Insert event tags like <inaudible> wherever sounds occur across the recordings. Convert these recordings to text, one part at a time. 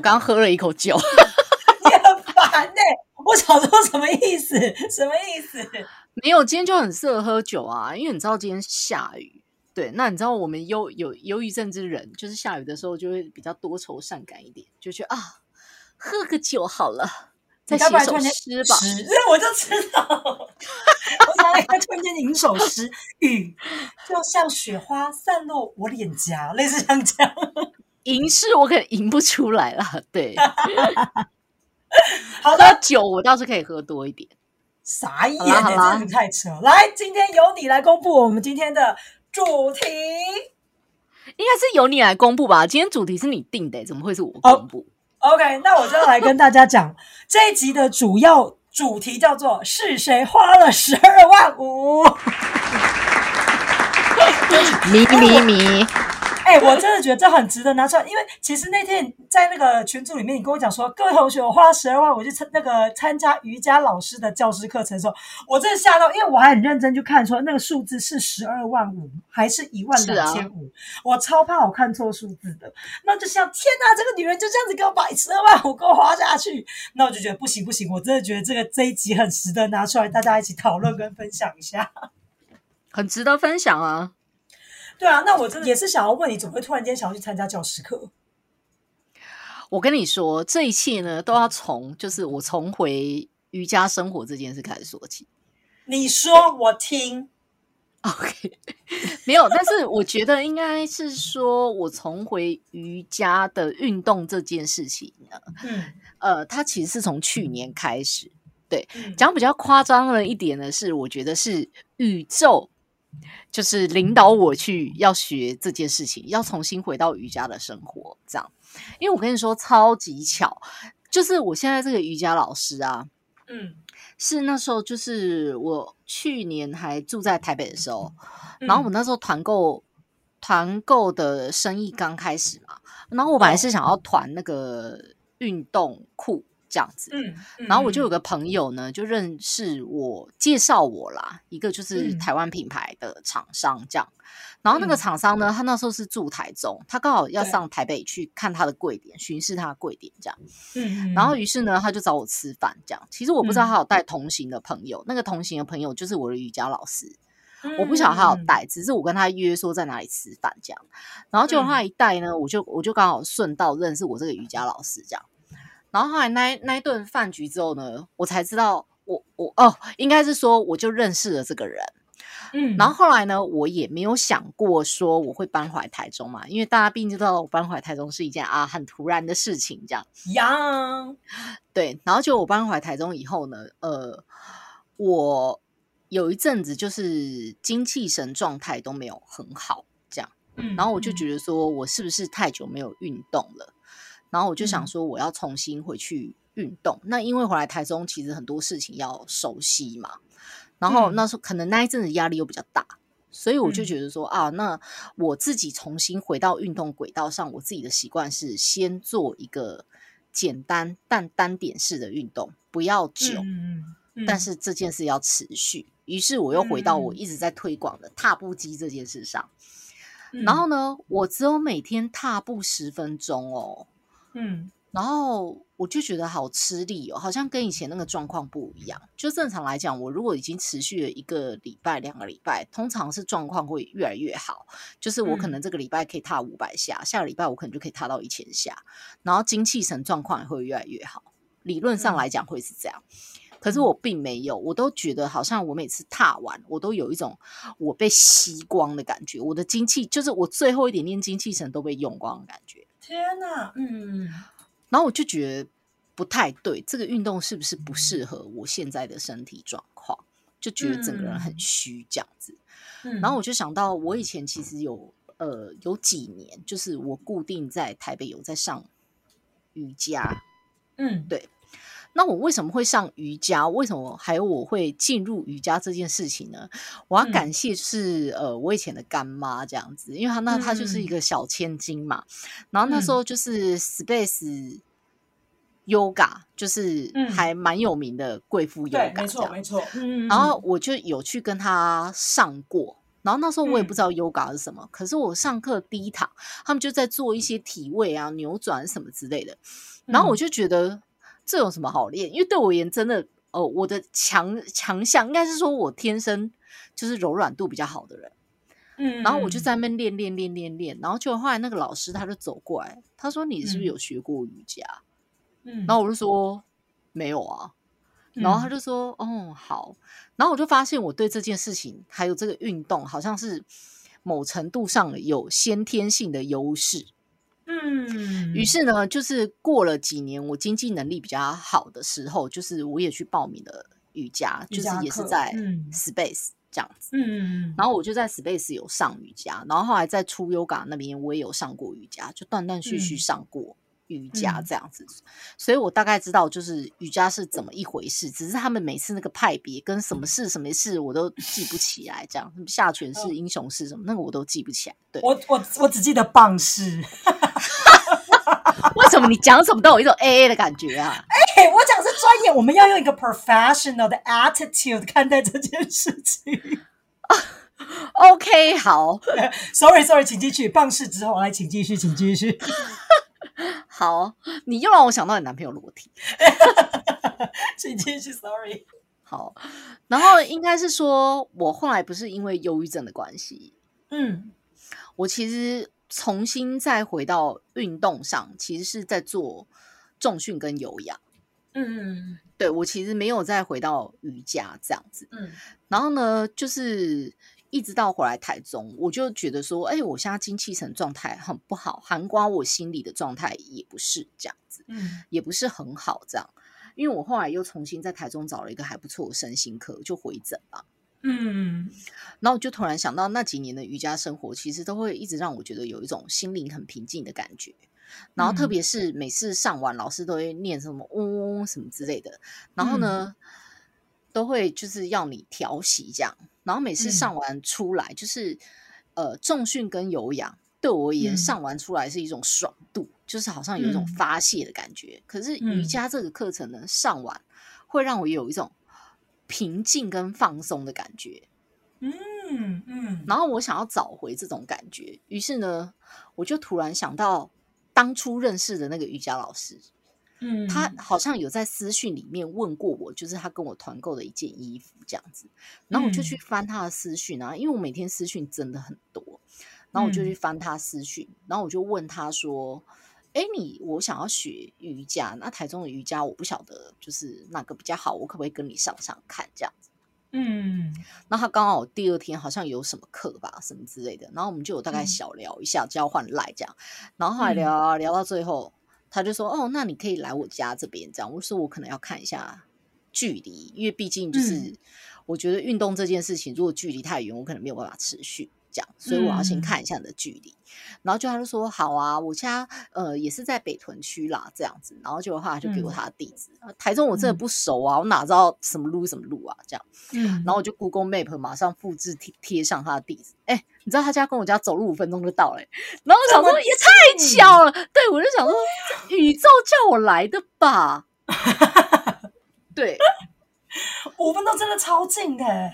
我刚喝了一口酒。<laughs> 你很烦呢、我想说什么意思？<laughs> 什么意思？没有，今天就很适合喝酒啊，因为你知道今天下雨。对，那你知道我们忧有忧郁症之人，就是下雨的时候就会比较多愁善感一点，就觉得啊，喝个酒好了，再写首诗吧。诗，我就知道。我想来看突然间吟首诗，雨就像雪花散落我脸颊，类似像这样。吟诗我可能吟不出来了，对，<laughs> 好的，酒我倒是可以喝多一点。傻眼好啦好欸，啦真的太扯了。来，今天由你来公布我们今天的主题。应该是由你来公布吧？今天主题是你定的，怎么会是我哦公布？OK，那我就来跟大家讲这一集的主要主题叫做“是谁花了十二万五咪咪咪，”。<laughs> 哎、我真的觉得这很值得拿出来，因为其实那天在那个群组里面，你跟我讲说，各位同学，我花了十二万，我去参那个参加瑜伽老师的教师课程的时候，我真的吓到，因为我还很认真去看说那个数字是十二万五还是一万两千五，我超怕我看错数字的。那就想，天哪，这个女人就这样子给我把十二万五给我花下去，那我就觉得不行不行，我真的觉得这个这一集很值得拿出来大家一起讨论跟分享一下。很值得分享啊！对啊，那我也是想要问你，怎么会突然间想要去参加教师课？我跟你说，这一切呢，都要从就是我重回瑜伽生活这件事开始说起。你说我听。<laughs> OK，<laughs> 没有，但是我觉得应该是说，我重回瑜伽的运动这件事情呢，嗯，呃，它其实是从去年开始。对讲比较夸张了一点的是，我觉得是宇宙就是领导我去要学这件事情，要重新回到瑜伽的生活，这样。因为我跟你说，超级巧，就是我现在这个瑜伽老师啊，嗯，是那时候就是我去年还住在台北的时候，然后我那时候团购团购的生意刚开始嘛，然后我本来是想要团那个运动裤这样子，嗯，嗯，然后我就有个朋友呢，就认识我，介绍我啦，一个就是嗯。台湾品牌的厂商这样。然后那个嗯。厂商呢，他那时候是住台中，他刚好要上台北去看他的柜点，巡视他的柜点这样。嗯，嗯，然后于是呢，他就找我吃饭这样。其实我不知道嗯。他有带同行的朋友，那个同行的朋友就是我的瑜伽老师。嗯我不晓得他有带，只是我跟他约说在哪里吃饭这样，然后结果他一带呢，我就我就刚好顺道认识我这个瑜伽老师这样，然后后来那一那一顿饭局之后呢，我才知道我我哦，应该是说我就认识了这个人，嗯，然后后来呢，我也没有想过说我会搬回来台中嘛，因为大家毕竟知道我搬回来台中是一件啊很突然的事情这样。呀，对，然后就我搬回来台中以后呢，呃，我有一阵子就是精气神状态都没有很好，这样，嗯然后我就觉得说我是不是太久没有运动了，然后我就想嗯说我要重新回去运动。那因为回来台中其实很多事情要熟悉嘛，然后嗯那时候可能那一阵子压力又比较大。所以我就嗯觉得说、啊，那我自己重新回到运动轨道上，我自己的习惯是先做一个简单但单点式的运动，不要久，但是这件事要持续。于是我又回到我嗯一直在推广的踏步机这件事上。嗯然后呢，我只有每天踏步十分钟哦，嗯然后我就觉得好吃力哦，好像跟以前那个状况不一样。就正常来讲，我如果已经持续了一个礼拜、两个礼拜，通常是状况会越来越好。就是我可嗯能这个礼拜可以踏五百下，下个礼拜我可能就可以踏到一千下，然后精气神状况也会越来越好。理论上嗯来讲会是这样。可是我并没有，我都觉得好像我每次踏完，我都有一种我被吸光的感觉，我的精气就是我最后一点点精气神都被用光的感觉。天哪，嗯然后我就觉得不太对，这个运动是不是不适合我现在的身体状况？就觉得整个人很嗯虚这样子。嗯，然后我就想到，我以前其实有呃有几年，就是我固定在台北有在上瑜伽。嗯对那我为什么会上瑜伽？为什么还有我会进入瑜伽这件事情呢？我要嗯。感谢是、呃我以前的干妈这样子，因为她那她就是一嗯。个小千金嘛，然后那时嗯。候就是 Space Yoga，就是嗯。还蛮有名的贵妇对，Yoga，没错没错，嗯，然后我就有去跟她上过，然后那时候我也不嗯。知道 yoga 是什么，可是我上课第一堂，他们就在做一些体位啊、扭转什么之类的，然后我嗯。就觉得这有什么好练？因为对我而言，真的哦，我的强强项应该是说我天生就是柔软度比较好的人。嗯，然后我就在那边练练练练练，然后就后来那个老师他就走过来，他说：“你是不是嗯有学过瑜伽？”嗯，然后我就说：“没有啊。”然后他嗯就说：“哦，好。”然后我就发现我对这件事情还有这个运动，好像是某程度上有先天性的优势。嗯，于是呢，就是过了几年，我经济能力比较好的时候，就是我也去报名了瑜伽，就是瑜伽课也是在嗯。Space 这样子。嗯，然后我就在 Space 有上瑜伽，然后后来在出 Yoga 那边我也有上过瑜伽，就断断续续嗯。上过瑜伽嗯这样子，所以我大概知道就是瑜伽是怎么一回事。只是他们每次那个派别跟什么事什么事我都记不起来，这样下犬式、嗯英雄式什么那个我都记不起来。对，我我我只记得棒式，<laughs> 为什么你讲什么都有一种 A A 的感觉啊？嘿，<laughs> 我讲是专业，我们要用一个 professional 的 attitude 看待这件事情。<laughs> OK，好 Sorry Sorry，请继续。棒式之后，来，请继续，请继续。<laughs> 好，你又让我想到你男朋友裸体。<laughs> 请继续，Sorry。好，然后应该是说我后来不是因为忧郁症的关系，嗯我其实重新再回到运动上，其实是在做重训跟有氧。嗯对我其实没有再回到瑜伽这样子。嗯然后呢，就是一直到回来台中，我就觉得说，哎，我现在精气神状态很不好，含瓜我心里的状态也不是这样子，嗯也不是很好这样。因为我后来又重新在台中找了一个还不错的身心科，就回诊嘛。嗯然后我就突然想到，那几年的瑜伽生活，其实都会一直让我觉得有一种心灵很平静的感觉。然后特嗯别是每次上完，老师都会念什么嗡嗡什么之类的，然后呢，都会就是要你调息这样。然后每次嗯上完出来，就是呃重训跟有氧，对我而言，嗯上完出来是一种爽度，就是好像有一种嗯发泄的感觉。可是瑜嗯伽这个课程呢，上完会让我有一种平静跟放松的感觉。嗯嗯，然后我想要找回这种感觉，于是呢，我就突然想到当初认识的那个瑜伽老师，嗯。他好像有在私讯里面问过我，就是他跟我团购的一件衣服这样子，然后我就去嗯。翻他的私讯啊，因为我每天私讯真的很多，然后我就去嗯。翻他私讯，然后我就问他说。哎，你我想要学瑜伽，那台中的瑜伽我不晓得就是哪个比较好，我可不可以跟你上上看？这样子？嗯。那他刚好第二天好像有什么课吧，什么之类的，然后我们就有大概嗯。小聊一下，交换赖这样，然后后来嗯。聊啊聊到最后，他就说：“哦，那你可以来我家这边这样。”我说：“我可能要看一下距离，因为毕竟就是、嗯我觉得运动这件事情，如果距离太远，我可能没有办法持续。”这样，所以我要先嗯。看一下你的距离，然后就他就说好啊，我家呃也是在北屯区啦，这样子，然后就的话就给我嗯。他的地址，啊台中我真的嗯。不熟啊，我哪知道什么路什么路啊，这样，嗯，然后我就 Google Map 马上复制贴贴上他的地址。哎、你知道他家跟我家走路五分钟就到了、欸。然后我想说也太巧了，对我就想说宇宙叫我来的吧。<laughs> 对，五分钟真的超近的欸，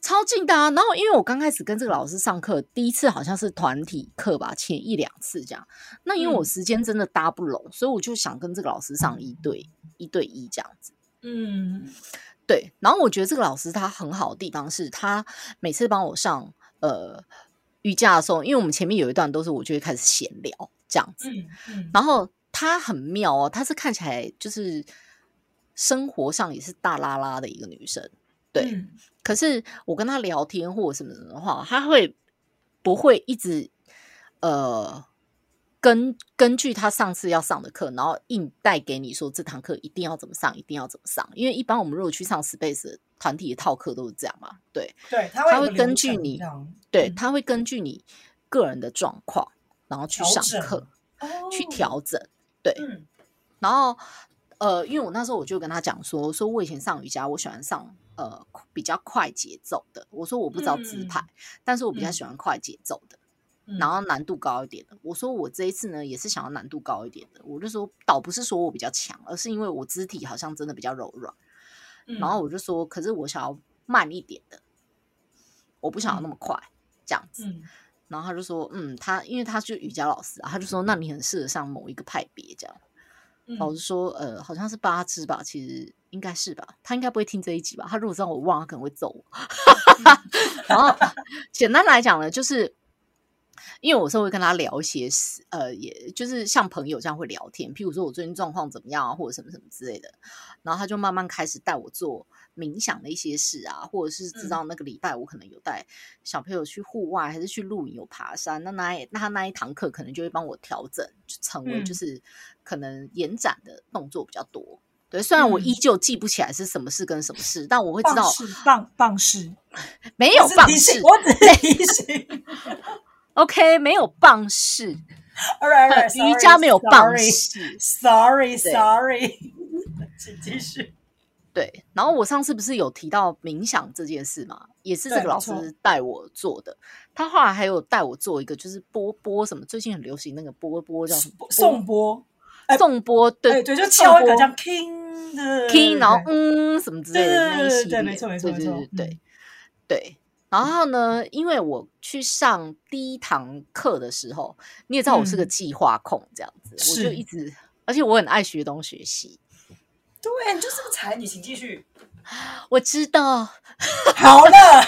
超近的啊！然后因为我刚开始跟这个老师上课，第一次好像是团体课吧，前一两次这样。那因为我嗯时间真的搭不拢，所以我就想跟这个老师上一对一对一这样子。嗯对，然后我觉得这个老师他很好的地方是他每次帮我上呃瑜伽的时候，因为我们前面有一段都是我就会开始闲聊这样子，嗯嗯，然后他很妙哦，她是看起来就是生活上也是大拉拉的一个女生，对，嗯。可是我跟他聊天或者什么什么的话，他会不会一直呃根根据他上次要上的课，然后硬带给你说这堂课一定要怎么上，一定要怎么上？因为一般我们如果去上 Space 团体的套课都是这样嘛，对对，他他会会有个流程根据你对，嗯。他会根据你个人的状况，然后去上课去哦调整，对，嗯。然后呃，因为我那时候我就跟他讲说，说我以前上瑜伽，我喜欢上呃比较快节奏的。我说我不知道直拍，但是我比较嗯喜欢快节奏的，嗯然后难度高一点的。我说我这一次呢也是想要难度高一点的。我就说倒不是说我比较强，而是因为我肢体好像真的比较柔软。嗯然后我就说，可是我想要慢一点的。我不想要那么快这样子。嗯然后他就说，嗯，他因为他是瑜伽老师啊，他就说，那你很适合上某一个派别这样。嗯老实说，呃，好像是八支吧，其实应该是吧，他应该不会听这一集吧？他如果知道我忘了，他可能会揍我。<laughs> 然后简单来讲呢，就是因为我是会跟他聊一些事，呃，也就是像朋友这样会聊天，譬如说我最近状况怎么样啊，或者什么什么之类的。然后他就慢慢开始带我做冥想的一些事啊，或者是知道那个礼拜我可能有带小朋友去户外，还是去露营有爬山，那那一那他那一堂课可能就会帮我调整，就成为嗯就是可能延展的动作比较多。对，虽然我嗯依旧记不起来是什么事跟什么事，但我会知道棒式棒棒式，没有我只棒式，我只是提醒。<laughs>，OK，没有棒式，All right, all 呃 right, 瑜伽没有棒式。Sorry, 对 sorry，<laughs> 请继续。对，然后我上次不是有提到冥想这件事嘛，也是这个老师带我做的。他后来还有带我做一个，就是波波什么，最近很流行那个波波叫什么？颂钵，颂波，对哎，对，就敲一个这样 king 的 king，然后嗯什么之类的对那一系列，对对没错没错对没错对对。然后呢，因为我去上第一堂课的时候，你也知道我是个嗯。计划控，这样子，我就一直，而且我很爱学东学西。对，你就是个才女，请继续。我知道，好了，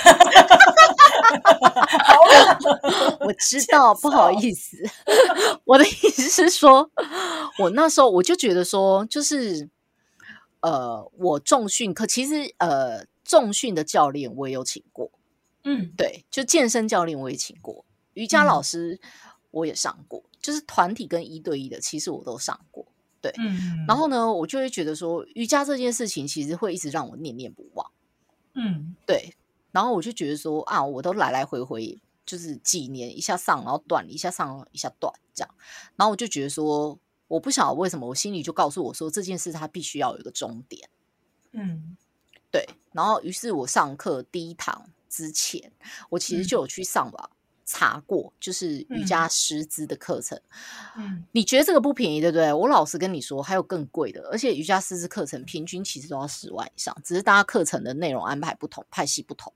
好了，我。知道，不好意思，<laughs> 我的意思是说，我那时候我就觉得说，就是呃，我重训课其实呃，重训的教练我也有请过，嗯对，就健身教练我也请过，瑜伽老嗯师我也上过，就是团体跟一对一的，其实我都上过。嗯，然后呢，我就会觉得说，瑜伽这件事情其实会一直让我念念不忘。嗯对，然后我就觉得说啊，我都来来回回就是几年一下上，然后断，一下上，一下断这样，然后我就觉得说，我不晓得为什么，我心里就告诉我说，这件事它必须要有一个终点。嗯对，然后于是我上课第一堂之前，我其实嗯就有去上网查过，就是瑜伽师资的课程。嗯，你觉得这个不便宜，对不对？我老实跟你说，还有更贵的，而且瑜伽师资课程平均其实都要十万以上，只是大家课程的内容安排不同，派系不同。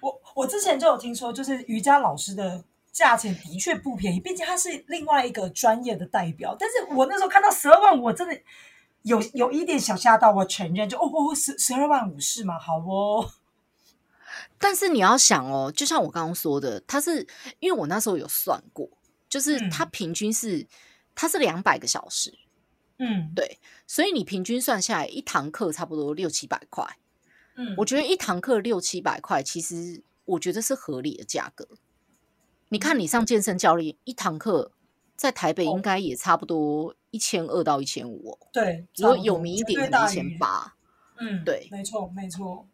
我我之前就有听说，就是瑜伽老师的价钱的确不便宜，毕竟他是另外一个专业的代表。但是我那时候看到十二万，我真的有有一点小吓到，我承认，就哦哦十十二万五是吗？好哦，但是你要想哦，就像我刚刚说的，它是因为我那时候有算过，就是它嗯平均是、它是两百个小时，嗯对，所以你平均算下来一堂课差不多六七百块。嗯，我觉得一堂课六七百块，其实我觉得是合理的价格。你看，你上健身教练一堂课，在台北哦应该也差不多一千二到一千五哦，对，如果有名一点，绝对可能一千八。嗯，对没错没错，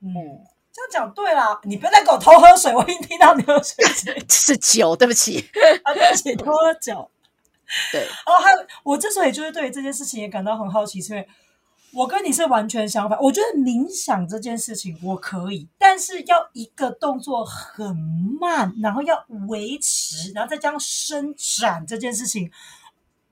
嗯，嗯，这样讲对啦，你不要再给我偷喝水，我已经听到你喝水声，<laughs> 是酒，对不起。<laughs> 啊，对不起，偷喝酒。对，然后还有，我之所以就是对于这件事情也感到很好奇，是因为我跟你是完全相反。我觉得冥想这件事情我可以，但是要一个动作很慢，然后要维持，然后再加上伸展这件事情，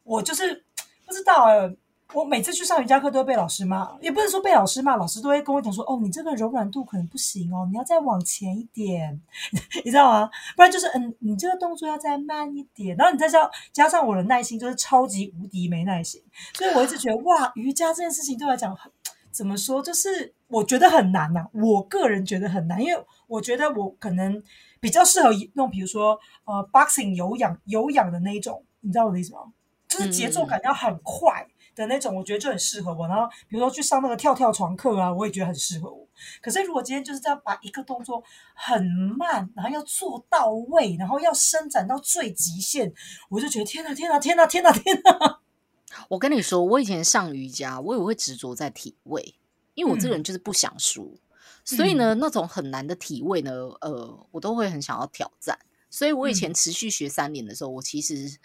我就是不知道哎、我每次去上瑜伽课都会被老师骂，也不是说被老师骂，老师都会跟我讲说：“哦，你这个柔软度可能不行哦，你要再往前一点。<laughs> ”你知道吗？不然就是嗯，你这个动作要再慢一点，然后你再加加上我的耐心就是超级无敌没耐心，所以我一直觉得哇，瑜伽这件事情对我来讲很怎么说，就是我觉得很难呐、我个人觉得很难，因为我觉得我可能比较适合那种比如说呃 boxing 有氧有氧的那一种，你知道我的意思吗？就是节奏感要很快。的那种，我觉得就很适合我。然后比如说去上那个跳跳床课啊，我也觉得很适合我。可是如果今天就是这样把一个动作很慢，然后要做到位，然后要伸展到最极限，我就觉得天哪，天哪，天哪，天哪，天哪！<laughs> 我跟你说，我以前上瑜伽，我也会执着在体位，因为我这个嗯人就是不想输，所以呢，那种很难的体位呢，呃，我都会很想要挑战。所以我以前嗯持续学三年的时候，我其实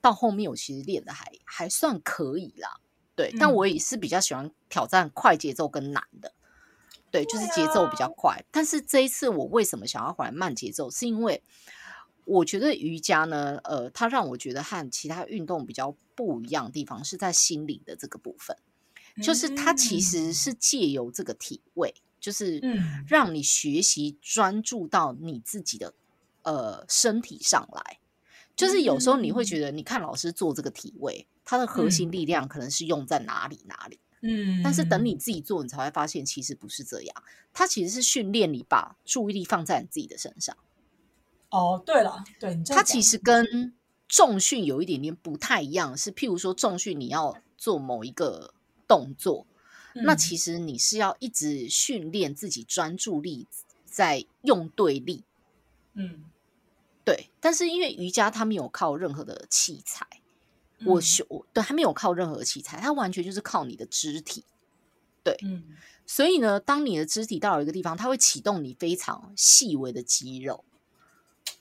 到后面我其实练的还还算可以啦，对，但嗯我也是比较喜欢挑战快节奏跟难的。对，就是节奏比较啊快。但是这一次我为什么想要回来慢节奏，是因为我觉得瑜伽呢，呃，它让我觉得和其他运动比较不一样的地方是在心理的这个部分，就是它其实嗯是借由这个体位，就是嗯让你学习专注到你自己的呃身体上来。就是有时候你会觉得，你看老师做这个体位，他的核心力量可能是用在哪里哪里，嗯，但是等你自己做，你才会发现其实不是这样。它其实是训练你把注意力放在你自己的身上。哦，对了，对，你这样讲它其实跟重训有一点点不太一样，是譬如说重训你要做某一个动作，那嗯其实你是要一直训练自己专注力在用对力。嗯，对，但是因为瑜伽它没有靠任何的器材，我嗯学我对它没有靠任何器材，它完全就是靠你的肢体。嗯所以呢，当你的肢体到了一个地方，它会启动你非常细微的肌肉。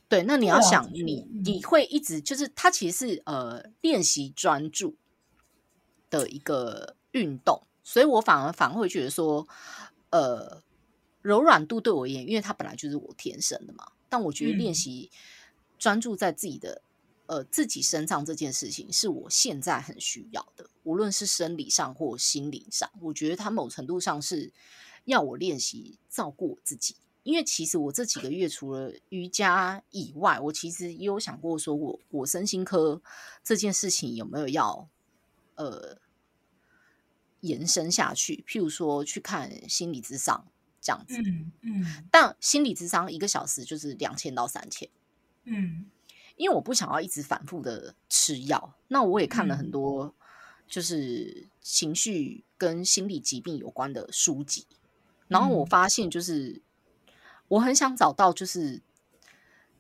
对，那你要想，你嗯你会一直就是它其实是呃练习专注的一个运动，所以我反而反而会觉得说，呃，柔软度对我而言，因为它本来就是我天生的嘛，但我觉得练嗯习专注在自己的呃自己身上这件事情，是我现在很需要的，无论是生理上或心理上，我觉得它某程度上是要我练习照顾我自己。因为其实我这几个月除了瑜伽以外，我其实也有想过说我我身心科这件事情有没有要呃延伸下去，譬如说去看心理咨商这样子。嗯嗯但心理咨商一个小时就是两千到三千，嗯因为我不想要一直反复的吃药。那我也看了很嗯多就是情绪跟心理疾病有关的书籍，然后我嗯发现就是我很想找到就是。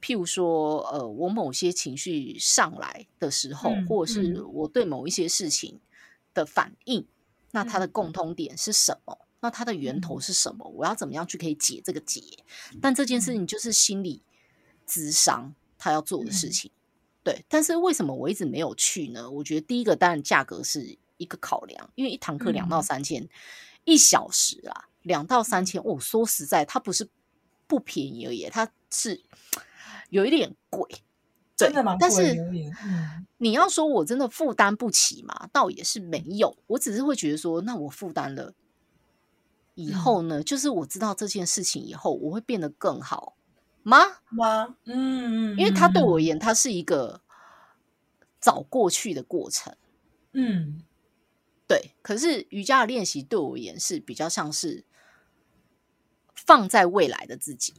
譬如说，呃，我某些情绪上来的时候，嗯或者是嗯我对某一些事情的反应，那它的嗯共通点是什么？那它的源头嗯是什么？我要怎么样去可以解这个结？但这件事情就是心理咨商他要做的事嗯情。对，但是为什么我一直没有去呢？我觉得第一个当然价格是一个考量，因为一堂课两到嗯三千，一小时啊，两到三千，哦，说实在，它不是不便宜而已，它是有一点贵。真的吗但是你要说我真的负担不起嘛，倒也是没有，我只是会觉得说，那我负担了以嗯后呢，就是我知道这件事情以后，我会变得更好吗？吗？嗯嗯，因为它对我而嗯言，它是一个找过去的过程。嗯对，可是瑜伽的练习对我而言是比较像是放在未来的自己。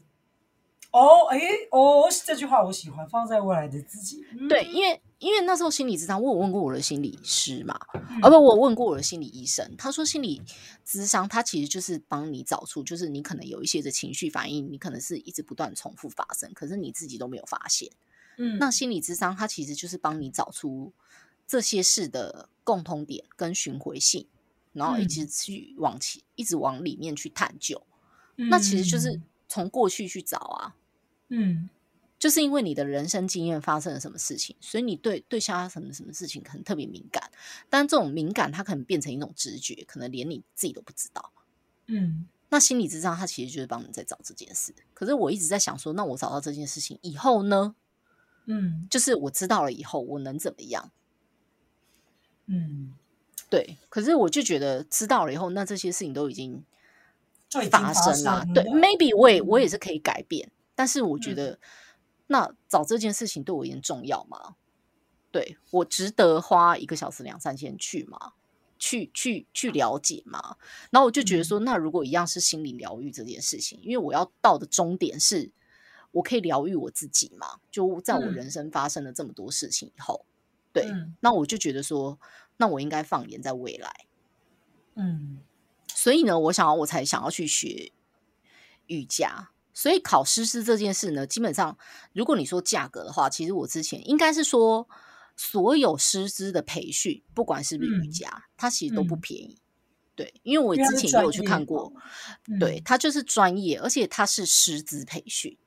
哦哎哦，这句话我喜欢，放在未来的自己。嗯对，因为因为那时候心理智商，我有问过我的心理师嘛，嗯啊不，我有问过我的心理医生，他说心理智商它其实就是帮你找出，就是你可能有一些的情绪反应，你可能是一直不断重复发生，可是你自己都没有发现。嗯那心理智商它其实就是帮你找出这些事的共通点跟巡回性，然后一直嗯去往其一直往里面去探究。那其实就是嗯从过去去找啊，嗯就是因为你的人生经验发生了什么事情，所以你对对现在什么什么事情可能特别敏感，但这种敏感它可能变成一种直觉，可能连你自己都不知道。嗯那心理智商它其实就是帮你在找这件事。可是我一直在想说，那我找到这件事情以后呢？嗯就是我知道了以后，我能怎么样？嗯，对，可是我就觉得知道了以后，那这些事情都已经发发生了。对生了，maybe 我也我也嗯是可以改变，但是我觉嗯得，那找这件事情对我而言重要吗？对我值得花一个小时两三千去吗？去去去了解吗？然后我就觉得嗯说，那如果一样是心理疗愈这件事情，因为我要到的终点是，我可以疗愈我自己嘛？就在我嗯人生发生了这么多事情以后，对，嗯那我就觉得说，那我应该放眼在未来。嗯所以呢，我想要我才想要去学瑜伽。所以考师资这件事呢，基本上如果你说价格的话，其实我之前应该是说，所有师资的培训，不管是不是瑜嗯伽，它其实都不嗯便宜。对，因为我之前也有去看过，嗯对，它就是专业，而且它是师资培训，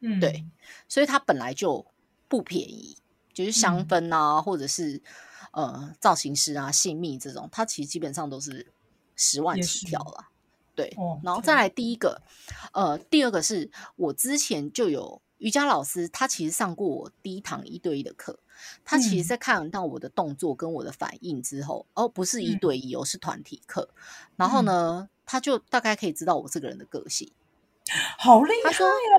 嗯对所以它本来就不便宜，就是香嗯氛啊，或者是呃造型师啊、性蜜这种，它其实基本上都是十万起跳了。对，哦然后再来第一个，呃，第二个是我之前就有瑜伽老师，他其实上过我第一堂一对一的课，他其实嗯在看到我的动作跟我的反应之后，哦，不是一嗯对一哦，是团体课。然后呢，他就大概可以知道我这个人的个性。好厉害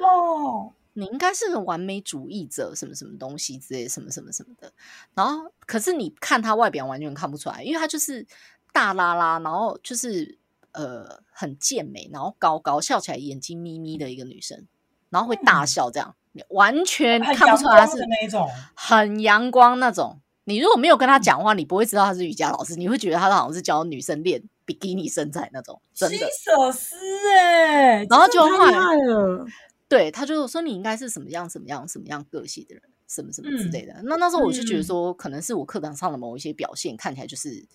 哦！你应该是个完美主义者，什么什么东西之类，什么什么什么的。然后，可是你看他外表完全看不出来，因为他就是大拉拉，然后就是呃很健美，然后高高，笑起来眼睛眯眯的一个女生，然后会大笑，这样、你完全看不出来她是的那一种，很阳光那种。你如果没有跟她讲话，你不会知道她是瑜伽老师，你会觉得她好像是教女生练比基尼身材那种，真西的。舍斯哎，然后就后来太厉害了，对，他就说你应该是什么样什么样什么样个性的人，什么什么之类的。那那时候我就觉得嗯说，可能是我课堂上的某一些表现看起来就是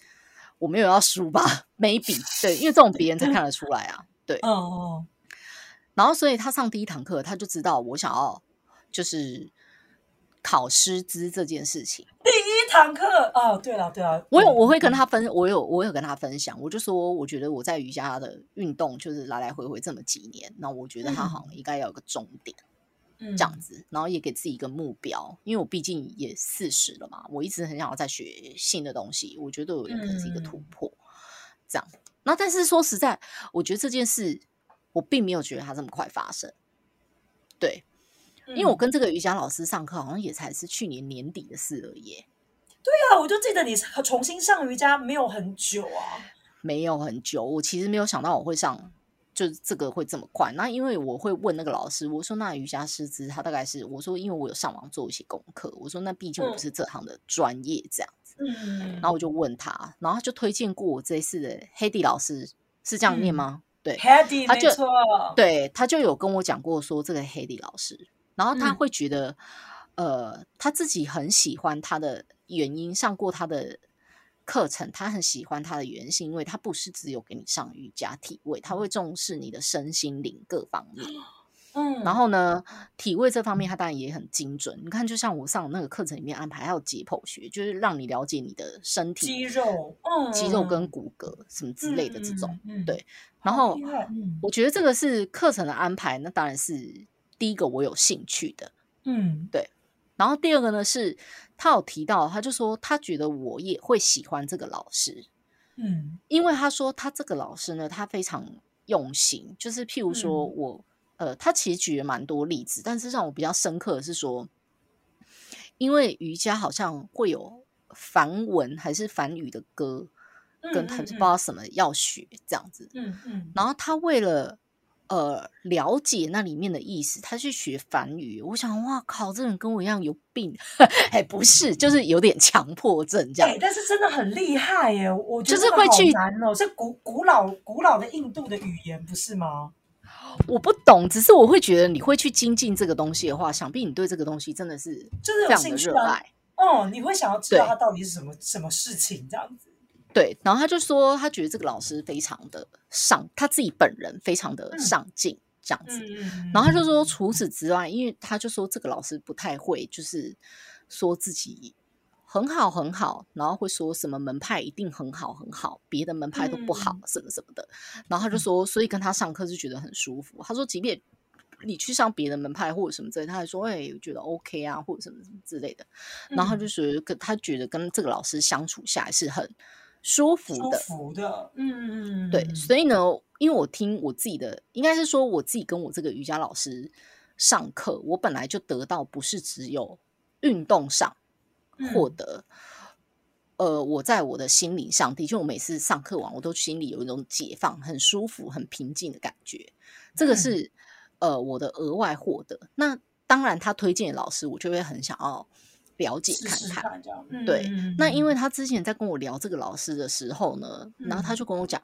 我没有要输吧，<laughs> maybe 对，因为这种别人才看得出来啊，对。嗯嗯，然后所以他上第一堂课，他就知道我想要就是考师资这件事情。第一堂课哦，对了对了，我有我会跟嗯他分，我有我有跟他分享，我就说我觉得我在瑜伽的运动就是来来回回这么几年，那我觉得他好像应该要有个终点。这这样子，然后也给自己一个目标，因为我毕竟也四十了嘛，我一直很想要再学新的东西，我觉得我可能是一个突嗯。破，这样。那但是说实在，我觉得这件事我并没有觉得它这么快发生，对，因为我跟这个瑜伽老师上课好像也才是去年年底的事而已，对啊，我就记得你重新上瑜伽没有很久啊，没有很久。我其实没有想到我会上，就是这个会这么快。那因为我会问那个老师，我说那瑜伽师资他大概是，我说因为我有上网做一些功课，我说那毕竟我不嗯是这行的专业这样子。嗯，然后我就问他，然后他就推荐过我这一次的黑迪老师，是这样念嗯吗？对，Paddy 他就对，他就有跟我讲过说这个黑迪老师，然后他嗯会觉得，呃，他自己很喜欢他的原因，上过他的课程，他很喜欢他的原因，是因为他不是只有给你上瑜伽体位，他会重视你的身心灵各方面。嗯，然后呢，体位这方面他当然也很精准。你看，就像我上那个课程里面安排，还有解剖学，就是让你了解你的身体肌肉，嗯，肌肉跟骨骼什么之类的这种。，嗯，对然后我觉得这个是课程的安排，那当然是第一个我有兴趣的。嗯然后第二个呢是，他有提到，他就说他觉得我也会喜欢这个老师，嗯。因为他说他这个老师呢，他非常用心，就是譬如说嗯。我，呃，他其实举了蛮多例子，但是让我比较深刻的是说，因为瑜伽好像会有梵文还是梵语的歌，跟他不知道什么要学这样子，嗯嗯，然后他为了呃了解那里面的意思，他去学梵语。我想，哇靠，这人跟我一样有病？<laughs> 哎，不是，就是有点强迫症这样。哎，但是真的很厉害耶！我就是会去难哦，这古古老古老的印度的语言，不是吗？我不懂，只是我会觉得你会去精进这个东西的话，想必你对这个东西真的是就是有非常的兴趣啊热爱。哦，你会想要知道对它到底是什么什么事情这样子。对，然后他就说，他觉得这个老师非常的上，他自己本人非常的嗯上进，这样子。嗯然后他就说，除此之外，因为他就说这个老师不太会，就是说自己很好很好，然后会说什么门派一定很好很好，别的门派都不好嗯什么什么的。然后他就说，所以跟他上课是觉得很舒服。他说，即便你去上别的门派或者什么之类，他还说，哎，我觉得 OK 啊，或者什么什么之类的。然后他就觉得跟他觉得跟这个老师相处下来是很舒服舒的，服的，嗯嗯嗯，对，所以呢，因为我听我自己的，应该是说我自己跟我这个瑜伽老师上课，我本来就得到不是只有运动上获嗯得，呃，我在我的心灵上，的确，我每次上课完，我都心里有一种解放、很舒服、很平静的感觉。这个嗯是、呃我的额外获得。那当然，他推荐的老师，我就会很想要了解看看。对嗯那因为嗯他之前在跟我聊这个老师的时候呢，然后他嗯就跟我讲，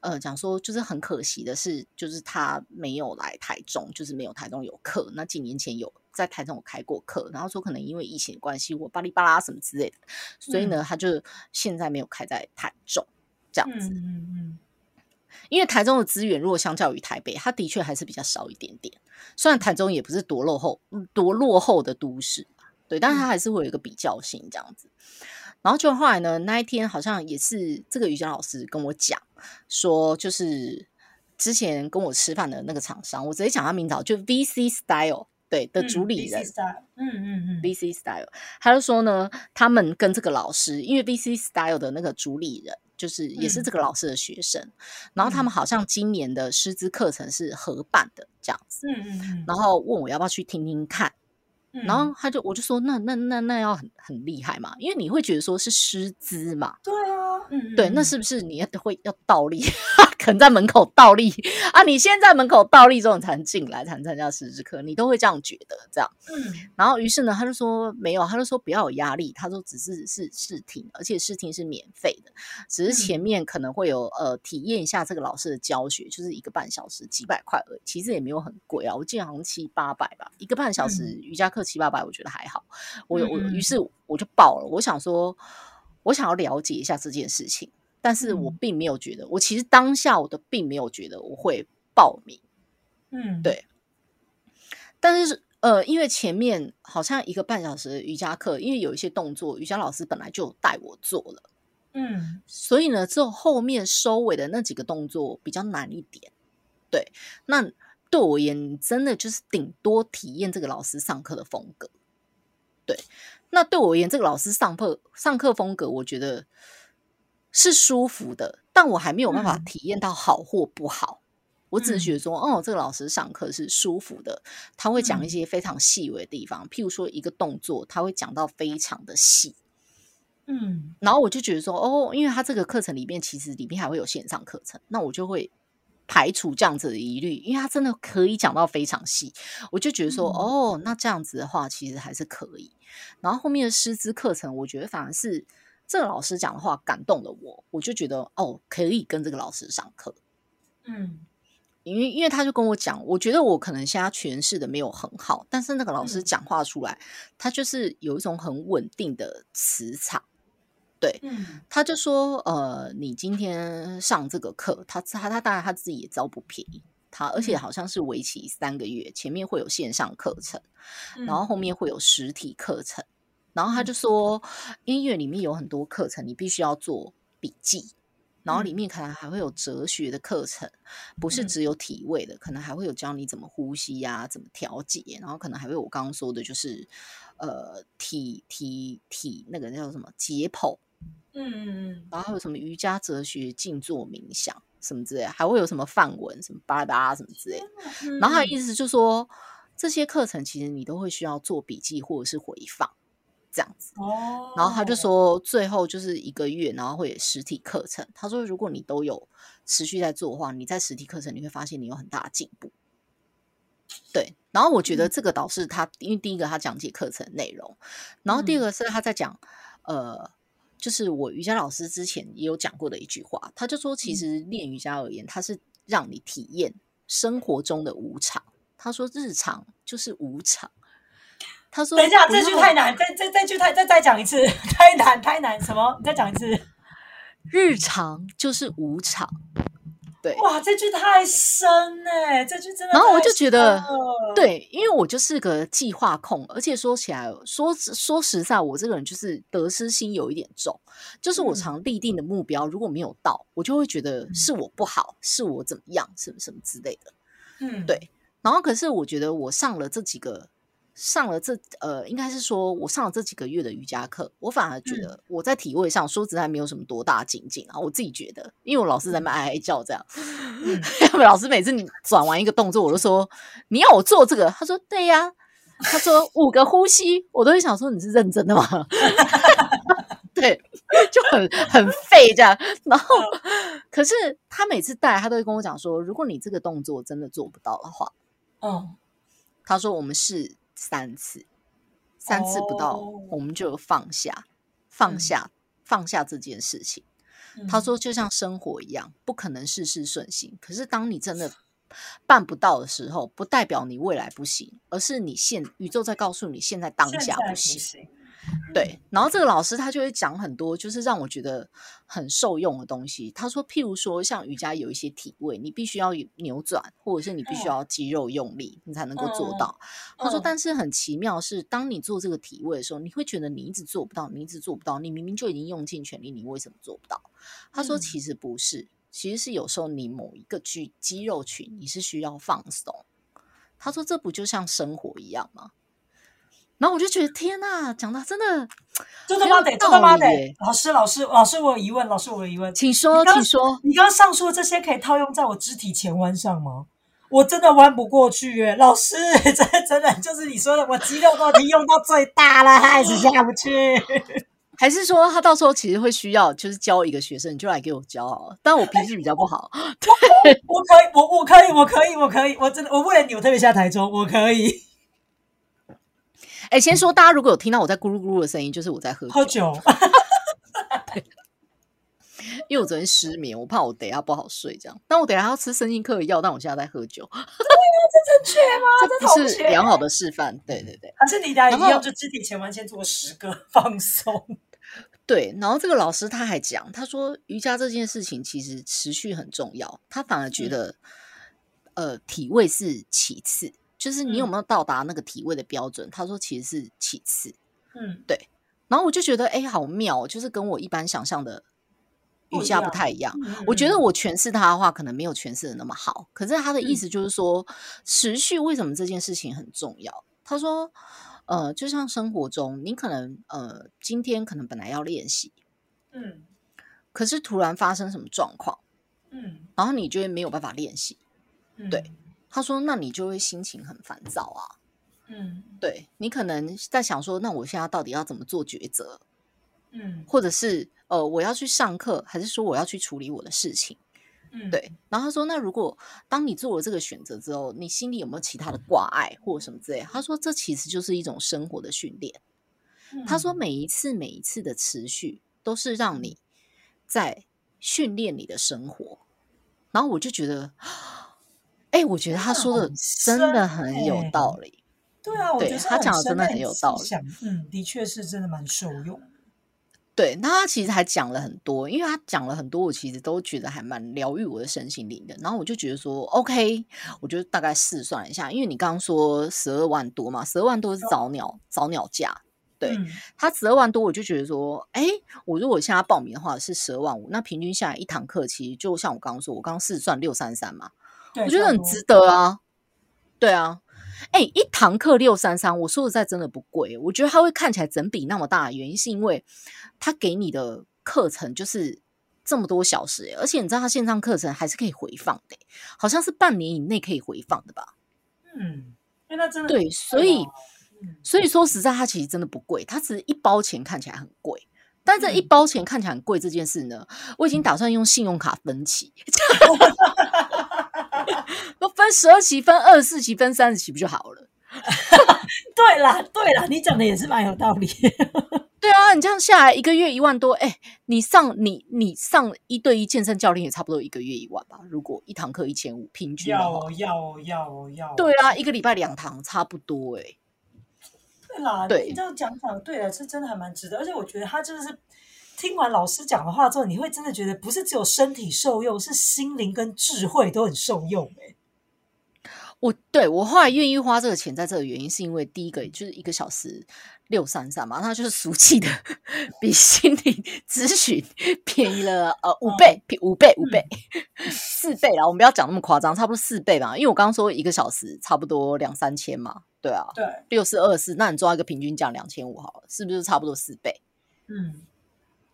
呃，讲说就是很可惜的是，就是他没有来台中，就是没有台中有课。那几年前有在台中有开过课，然后说可能因为疫情的关系，我巴拉巴拉什么之类的，所以呢，他就现在没有开在台中这样子。嗯嗯嗯因为台中的资源如果相较于台北，它的确还是比较少一点点。虽然台中也不是多落后、嗯多落后的都市，对，但是他还是会有一个比较性这样子。然后就后来呢，那一天好像也是这个瑜伽老师跟我讲说，就是之前跟我吃饭的那个厂商，我直接讲他名字，就 VC Style 对的主理人。嗯嗯嗯。VC Style，他就说呢，他们跟这个老师，因为 VC Style 的那个主理人，就是也是嗯这个老师的学生，然后他们好像今年的师资课程是合办的这样子，嗯嗯嗯，然后问我要不要去听听看，嗯然后他就我就说那那那那要很很厉害嘛，因为你会觉得说是师资嘛，对啊，嗯，对，嗯。那是不是你要会要倒立，可能在门口倒立。<laughs> 啊？你先在门口倒立之后，你才能进来，才能参加师资课，你都会这样觉得这样。嗯。然后于是呢，他就说没有，他就说不要有压力，他说只是是试听，而且试听是免费的，只是前面可能会有呃体验一下这个老师的教学，就是一个半小时几百块而已，其实也没有很贵啊，我记得好像七八百吧，一个半小时瑜伽课七八百，我觉得还好。我有我于是我就报了，我想说我想要了解一下这件事情，但是我嗯并没有觉得，我其实当下我都并没有觉得我会报名。嗯，对但是呃，因为前面好像一个半小时的瑜伽课，因为有一些动作，瑜伽老师本来就带我做了，嗯所以呢，只有后面收尾的那几个动作比较难一点。对，那对我而言，真的就是顶多体验这个老师上课的风格。对，那对我而言，这个老师上课上课风格，我觉得是舒服的，但我还没有办法嗯体验到好或不好。我只是嗯觉得说，哦，这个老师上课是舒服的，他会讲一嗯些非常细微的地方，譬如说一个动作，他会讲到非常的细。嗯然后我就觉得说，哦，因为他这个课程里面其实里面还会有线上课程，那我就会排除这样子的疑虑，因为他真的可以讲到非常细，我就觉得说，嗯哦，那这样子的话其实还是可以。然后后面的师资课程，我觉得反而是这个老师讲的话感动了我，我就觉得哦，可以跟这个老师上课。嗯。因为因为他就跟我讲，我觉得我可能现在诠释的没有很好，但是那个老师嗯。讲话出来，他就是有一种很稳定的磁场。对他就说，呃，你今天上这个课，他他他当然他自己也招不便宜，他而且嗯。好像是为期三个月，前面会有线上课程，嗯，然后后。面会有实体课程，然后他就说，音乐里面有很多课程，你必须要做笔记。然后里嗯。面可能还会有哲学的课程，不是嗯。只有体位的，可能还会有教你怎么呼吸呀、怎么调节，然后可能还会有我刚刚说的，就是呃体体体那个叫什么解剖，嗯嗯嗯。然后还有什么瑜伽哲学、静坐冥想什么之类，还会有什么范文、什么巴拉巴拉什么之类然后他的意思就说，这些课程其实你都会需要做笔记或者是回放这样子。哦，然后他就说，最后就是一个月，然后会有实体课程。他说，如果你都有持续在做的话，你在实体课程你会发现你有很大的进步。对，然后我觉得这个导师他，因为第一个他讲解课程内容，然后第二个是他在讲，呃，就是我瑜伽老师之前也有讲过的一句话，他就说，其嗯实练瑜伽而言，它是让你体验生活中的无常。他说，日常就是无常。他说，等一下，这句太难，再再再句太再再讲一次，<laughs> 太难太难，什么？你再讲一次。日常就是无常。对，哇，这句太深哎，这句真的。然后我就觉得对，因为我就是个计划控，而且说起来，说说实在，我这个人就是得失心有一点重，就是我嗯常立定的目标如果没有到，我就会觉得是我不好，是我怎么样，什么什么之类的。嗯，对然后可是我觉得我上了这几个，上了这呃，应该是说我上了这几个月的瑜伽课，我反而觉嗯。得我在体位上说实在没有什么多大精进啊，我自己觉得，因为我老是在那边哀哀叫这样，<laughs> 嗯。老师每次你转完一个动作，我就说你要我做这个，他说对呀、他说 <laughs> 五个呼吸，我都会想说你是认真的吗？<laughs> 对，就很很废这样。然后，可是他每次带，他都会跟我讲说，如果你这个动作真的做不到的话，嗯。他说我们试三次，三次不到，哦我们就放下，放嗯下，放下这件事情。嗯他说，就像生活一样，不可能事事顺心。可是当你真的办不到的时候，不代表你未来不行，而是你现宇宙在告诉你，现在当下不行。行。对，然后这个老师他就会讲很多，就是让我觉得很受用的东西。他说，譬如说像瑜伽有一些体位，你必须要扭转，或者是你必须嗯要肌肉用力，你才能够做嗯到。他说，嗯但是很奇妙是，当你做这个体位的时候，你会觉得你一直做不到，你一直做不到，你明明就已经用尽全力，你为什么做不到？他说，嗯其实不是，其实是有时候你某一个肌肌肉群你是需要放松。他说，这不就像生活一样吗？然后我就觉得天呐，讲的真的真的吗得，真的吗得。老师，老师，老师，我有疑问，老师，我有疑问。请说，请说。你刚刚上述的这些可以套用在我肢体前弯上吗？我真的弯不过去耶，老师，真的真的就是你说的，我肌肉都已经用到最大了，还是下不去。<laughs> 还是说他到时候其实会需要，就是教一个学生，你就来给我教好了。但我脾气比较不好，我可以，我我可以，我可以，我可以，我真的，我为了你，我特别下台中，我可以哎，先说大家如果有听到我在咕噜咕噜的声音，就是我在喝酒，<laughs> 喝酒。因为我昨天失眠，我怕我等一下不好睡，这样。但我等一下要吃身心科的药，但我现在在喝酒 <laughs> 这，正确吗？这不是良好的示范。对对对还是你的一样，就肢体前弯先做十个放松。<laughs> 对。然后这个老师他还讲，他说瑜伽这件事情其实持续很重要，他反而觉得，呃，体位是其次，就是你有没有到达那个体位的标准，他说其实是其次。嗯，对然后我就觉得，哎，好妙哦，就是跟我一般想象的瑜伽不太一样。嗯我觉得我诠释他的话，可能没有诠释的那么好。可是他的意嗯思就是说，持续为什么这件事情很重要？他说，呃，就像生活中，你可能呃，今天可能本来要练习，嗯可是突然发生什么状况，嗯然后你就会没有办法练习。嗯，对，他说，那你就会心情很烦躁啊。嗯对你可能在想说，那我现在到底要怎么做抉择？嗯或者是呃，我要去上课，还是说我要去处理我的事情？嗯，对，然后他说，那如果当你做了这个选择之后，你心里有没有其他的挂碍或什么之类？他说，这其实就是一种生活的训练。嗯他说，每一次每一次的持续，都是让你在训练你的生活。然后我就觉得，哎，我觉得他说的真的很有欸道理。对啊，我对觉得他讲的真的很有道理嗯，的确是真的蛮受用。对，那他其实还讲了很多，因为他讲了很多，我其实都觉得还蛮疗愈我的身心灵的。然后我就觉得说，OK，我就大概试算了一下，因为你刚刚说十二万多嘛，十二万多是早鸟早鸟价，对嗯他十二万多，我就觉得说，哎，我如果现在报名的话是十二万五，那平均下来一堂课其实就像我刚刚说，我刚刚试算六三三嘛，对，我觉得很值得啊。对啊，哎，一堂课六三三，我说实在真的不贵。我觉得它会看起来整笔那么大的原因，是因为它给你的课程就是这么多小时，而且你知道它线上课程还是可以回放的，好像是半年以内可以回放的吧？嗯，因为那真的对，所以所以说实在，它其实真的不贵，它只是一包钱看起来很贵。但这一嗯包钱看起来很贵这件事呢，我已经打算用信用卡分期，<laughs> 都分十二期、分二十四期、分三十期不就好了？<laughs> 对啦，对啦，你讲的也是蛮有道理。<laughs> 对啊，你这样下来一个月一万多，哎，你上你你上一对一健身教练也差不多一个月一万吧？如果一堂课一千五，平均，要哦，要哦，要哦，要哦。对啊，一个礼拜两堂差不多哎、对啦，对你这样讲法，对了，是真的还蛮值得。而且我觉得他真的是听完老师讲的话之后，你会真的觉得不是只有身体受用，是心灵跟智慧都很受用、欸。我对我后来愿意花这个钱在这个原因，是因为第一个就是一个小时六三三嘛，那就是俗气的比心理咨询便宜了呃五倍，五倍五倍、四倍啦，我们不要讲那么夸张，差不多四倍吧，因为我刚刚说一个小时差不多两三千嘛，对啊，对，六四二四，那你抓一个平均价两千五好了，是不是差不多四倍？嗯，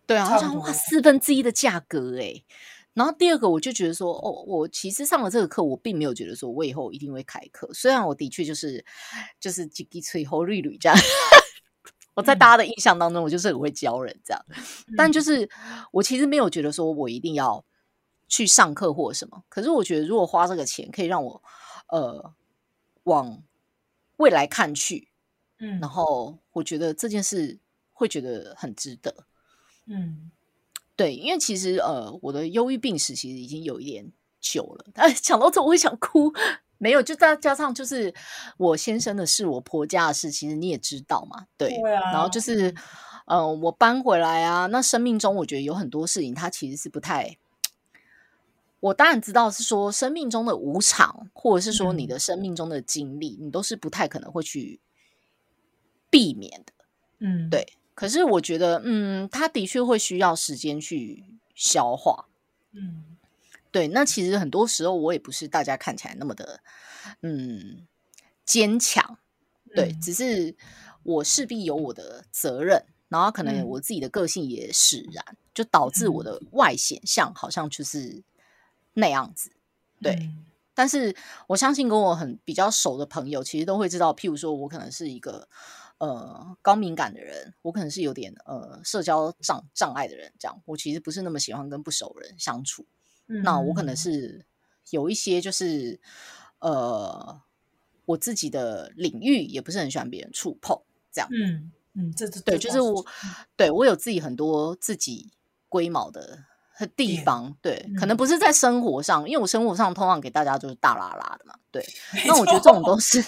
对啊，差不多我想哇，四分之一的价格诶。然后第二个，我就觉得说，哦，我其实上了这个课，我并没有觉得说我以后一定会开课。虽然我的确就是就是叽叽吹吼绿绿这样，<laughs> 我在大家的印象当中，我就是很会教人这样。但就是我其实没有觉得说我一定要去上课或什么。可是我觉得，如果花这个钱可以让我呃往未来看去，嗯，然后我觉得这件事会觉得很值得。嗯对，因为其实呃，我的忧郁病史其实已经有一点久了。哎，讲到这我会想哭。<laughs> 没有，就再加上就是我先生的事，我婆家的事，其实你也知道嘛，对。对啊然后就是，呃，我搬回来啊，那生命中我觉得有很多事情，它其实是不太。我当然知道是说生命中的无常，或者是说你嗯的生命中的经历，你都是不太可能会去避免的。嗯，对可是我觉得，嗯，他的确会需要时间去消化。嗯对，那其实很多时候我也不是大家看起来那么的，嗯，坚强。对，嗯只是我势必有我的责任，然后可能嗯我自己的个性也使然，就导致我的外显像好像就是那样子。对嗯但是我相信跟我很比较熟的朋友，其实都会知道，譬如说我可能是一个呃高敏感的人，我可能是有点呃社交障障碍的人，这样我其实不是那么喜欢跟不熟人相处。那我可能嗯是有一些就是呃我自己的领域也不是很喜欢别人触碰，这样。嗯嗯，这这对，就是我，对我有自己很多自己龟毛的地方，对，可能嗯不是在生活上，因为我生活上通常给大家就是大拉拉的嘛，对。那我觉得这种错东西，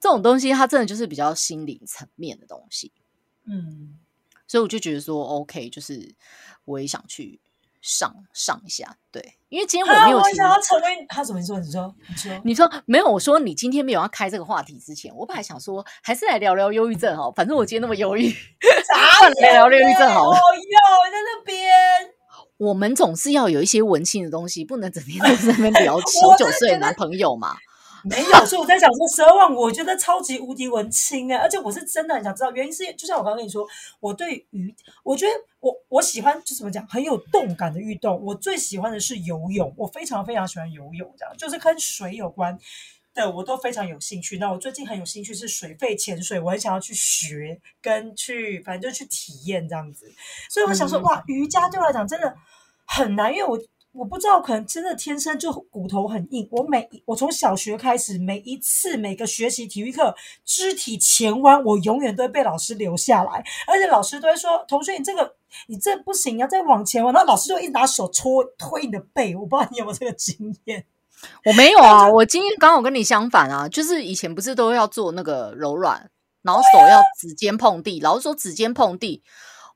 这种东西它真的就是比较心灵层面的东西，嗯所以我就觉得说，OK，就是我也想去上上一下，对，因为今天我没有其实想要成为他怎么说？你说，你说，你说没有？我说你今天没有要开这个话题之前，我本来想说还是来聊聊忧郁症哈，反正我今天那么忧郁，<laughs> 傻 <laughs> 来聊忧郁症好了哦哟，在那边，我们总是要有一些文青的东西，不能整天都在那边聊十九岁的男朋友嘛。没有，所以我在想说，十二万，我觉得超级无敌文青哎，而且我是真的很想知道，原因是就像我刚刚跟你说，我对于我觉得我我喜欢就怎么讲，很有动感的运动，我最喜欢的是游泳，我非常非常喜欢游泳，这样就是跟水有关。的我都非常有兴趣。那我最近很有兴趣是水肺潜水，我很想要去学跟去，反正就去体验这样子。所以我想说，嗯哇，瑜伽对我来讲真的很难，因为我我不知道，可能真的天生就骨头很硬。我每我从小学开始，每一次每个学习体育课，肢体前弯，我永远都会被老师留下来，而且老师都会说：“同学，你这个你这不行，你要再往前弯。”然后老师就一拿手戳推你的背，我不知道你有没有这个经验。我没有啊，我今天刚好跟你相反啊，就是以前不是都要做那个柔软，然后手要指尖碰地，老师说指尖碰地，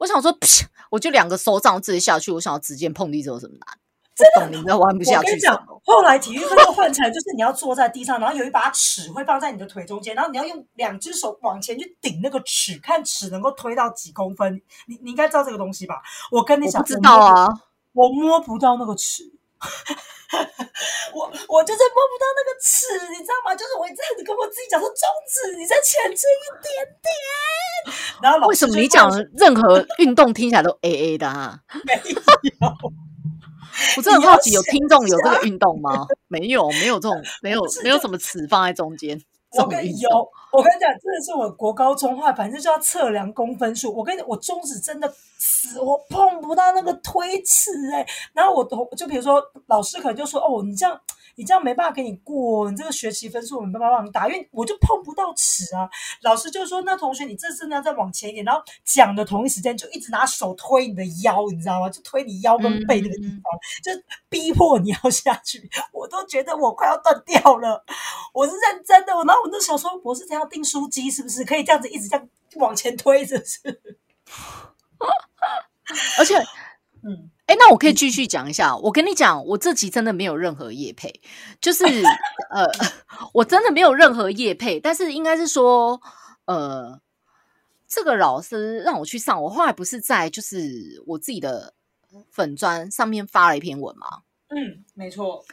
我想说，噗 <laughs> 我就两个手掌直接下去，我想要指尖碰地，这有什么难？不懂你们玩不下我跟你讲后来体育课就换成就是你要坐在地上，然后有一把尺会放在你的腿中间，然后你要用两只手往前去顶那个尺，看尺能够推到几公分。你你应该知道这个东西吧？我跟你讲，知道啊，我摸不到那个尺。<laughs> 我我就是摸不到那个尺，你知道吗？就是我一直跟我自己讲说，中指你再前进一点点。然后老为什么你讲任何运动听起来都 A A 的啊？<laughs> 没有？<laughs> 我真的你要好奇，有听众有这个运动吗？<laughs> 没有，没有这种，没有，没有什么词放在中间。这我跟你有，我跟你讲，真的是我国高中话，反正就要测量公分数。我跟你，我中指真的死，我碰不到那个推尺哎、然后我同就比如说，老师可能就说，哦，你这样你这样没办法给你过，你这个学期分数我没办法帮你打，因为我就碰不到尺啊。老师就说，那同学你这次呢再往前一点，然后讲的同一时间就一直拿手推你的腰，你知道吗？就推你腰跟背那个地嗯方，就逼迫你要下去。我都觉得我快要断掉了。我是认真的，然后我就想说，我是这样订书机是不是可以这样子一直这样往前推，是不是？<laughs> 而且嗯，哎，那我可以继续讲一下。我跟你讲，我这集真的没有任何业配，就是 <laughs> 呃，我真的没有任何业配，但是应该是说，呃，这个老师让我去上，我后来不是在就是我自己的粉砖上面发了一篇文吗？嗯，没错。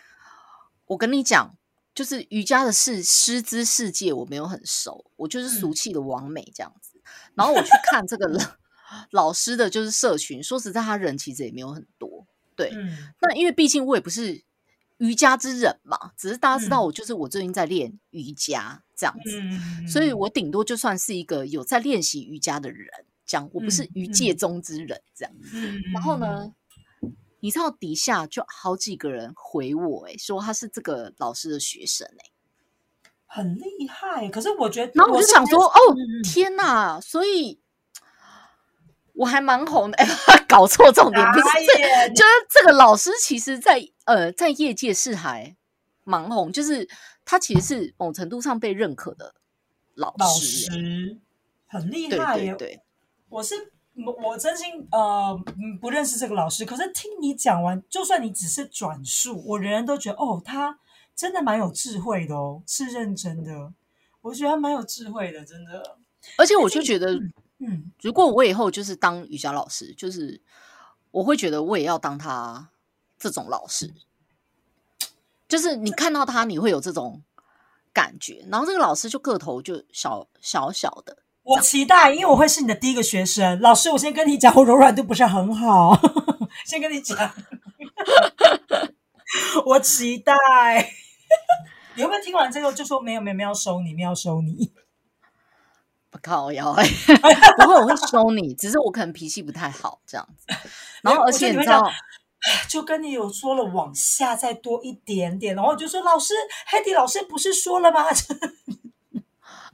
我跟你讲，就是瑜伽的世师资世界我没有很熟，我就是俗气的王美这样子。然后我去看这个老 <laughs> 老师的就是社群，说实在，他人其实也没有很多。对，嗯那因为毕竟我也不是瑜伽之人嘛，只是大家知道嗯我就是我最近在练瑜伽这样子，嗯，所以我顶多就算是一个有在练习瑜伽的人，这样我不是嗯瑜界中之人这样。嗯，然后呢，你知道底下就好几个人回我、欸，说他是这个老师的学生、欸，很厉害。可是我觉得，然后我就想说，哦天哪！所以我还蛮红的，哎、<laughs> 搞错重点不是这，就是这个老师其实在呃在业界是还蛮红，就是他其实是某程度上被认可的老老师、很厉害耶。对对，我是我我真心呃嗯不认识这个老师，可是听你讲完，就算你只是转述，我仍然都觉得哦，他真的蛮有智慧的哦，是认真的。我觉得他蛮有智慧的，真的。而且我就觉得，嗯，如果我以后就是当瑜伽老师，就是我会觉得我也要当他这种老师，就是你看到他，你会有这种感觉。然后这个老师就个头就小小小的，我期待，因为我会是你的第一个学生。老师，我先跟你讲，我柔软度不是很好，<laughs> 先跟你讲。<laughs> 我期待。你会不会听完这个就说没有没有没有收你，没有收你？不靠腰哎，<laughs> 不会，我会收你，只是我可能脾气不太好这样子。然后而且你知道，就跟你有说了往下再多一点点，然后就说老师，黑迪老师不是说了吗？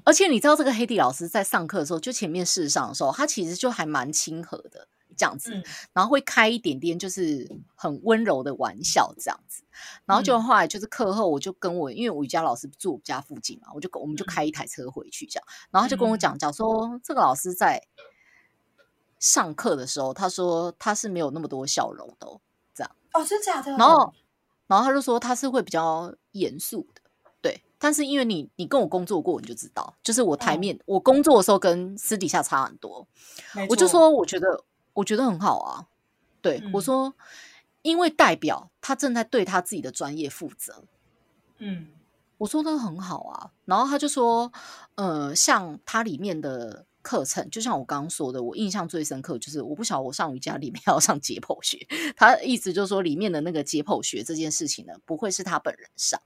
而且你知道，这个黑迪老师在上课的时候，就前面试上的时候，他其实就还蛮亲和的这样子，然后会开一点点就是很温柔的玩笑这样子。然后就后来就是课后，我就跟我因为我瑜伽老师住我家附近嘛，我就我们就开一台车回去这样。然后他就跟我讲讲说，这个老师在上课的时候，他说他是没有那么多笑容的，这样哦，真假的？然后然后他就说他是会比较严肃的。但是因为你你跟我工作过，你就知道，就是我台面我工作的时候跟私底下差很多。我就说，我觉得我觉得很好啊。对我说，因为代表他正在对他自己的专业负责。嗯，我说的很好啊。然后他就说，呃，像他里面的课程，就像我刚刚说的，我印象最深刻就是，我不晓得我上瑜伽里面要上解剖学，<laughs> 他意思就是说，里面的那个解剖学这件事情呢，不会是他本人上。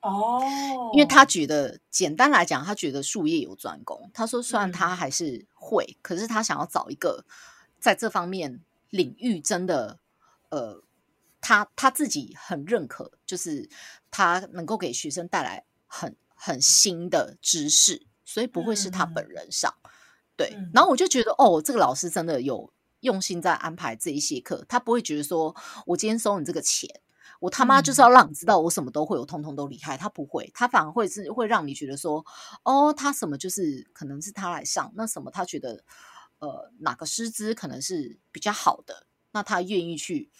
哦，因为他觉得简单来讲，他觉得术业有专攻。他说，虽然他还是会，可是他想要找一个在这方面领域真的，呃，他他自己很认可，就是他能够给学生带来很很新的知识，所以不会是他本人上。对，然后我就觉得，哦，这个老师真的有用心在安排这一些课，他不会觉得说我今天收你这个钱。我他妈就是要让你知道我什么都会，我通通都厉害。他不会，他反而会是会让你觉得说，哦，他什么就是可能是他来上，那什么他觉得，呃，哪个师资可能是比较好的，那他愿意去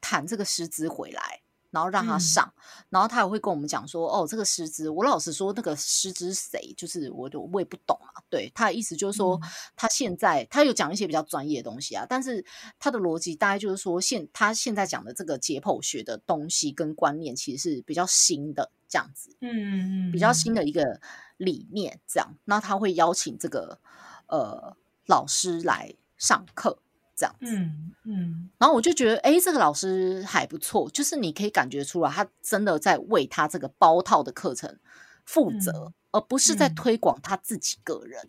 谈这个师资回来。然后让他上，然后他也会跟我们讲说：“哦，这个师资，我老实说，那个师资谁，就是我我我也不懂啊。”对他的意思就是说，他现在他有讲一些比较专业的东西啊，但是他的逻辑大概就是说，现他现在讲的这个解剖学的东西跟观念，其实是比较新的这样子，嗯嗯嗯，比较新的一个理念这样。那他会邀请这个呃老师来上课。这样子，嗯嗯，然后我就觉得，哎，这个老师还不错，就是你可以感觉出来，他真的在为他这个包套的课程负责，而不是在推广他自己个人。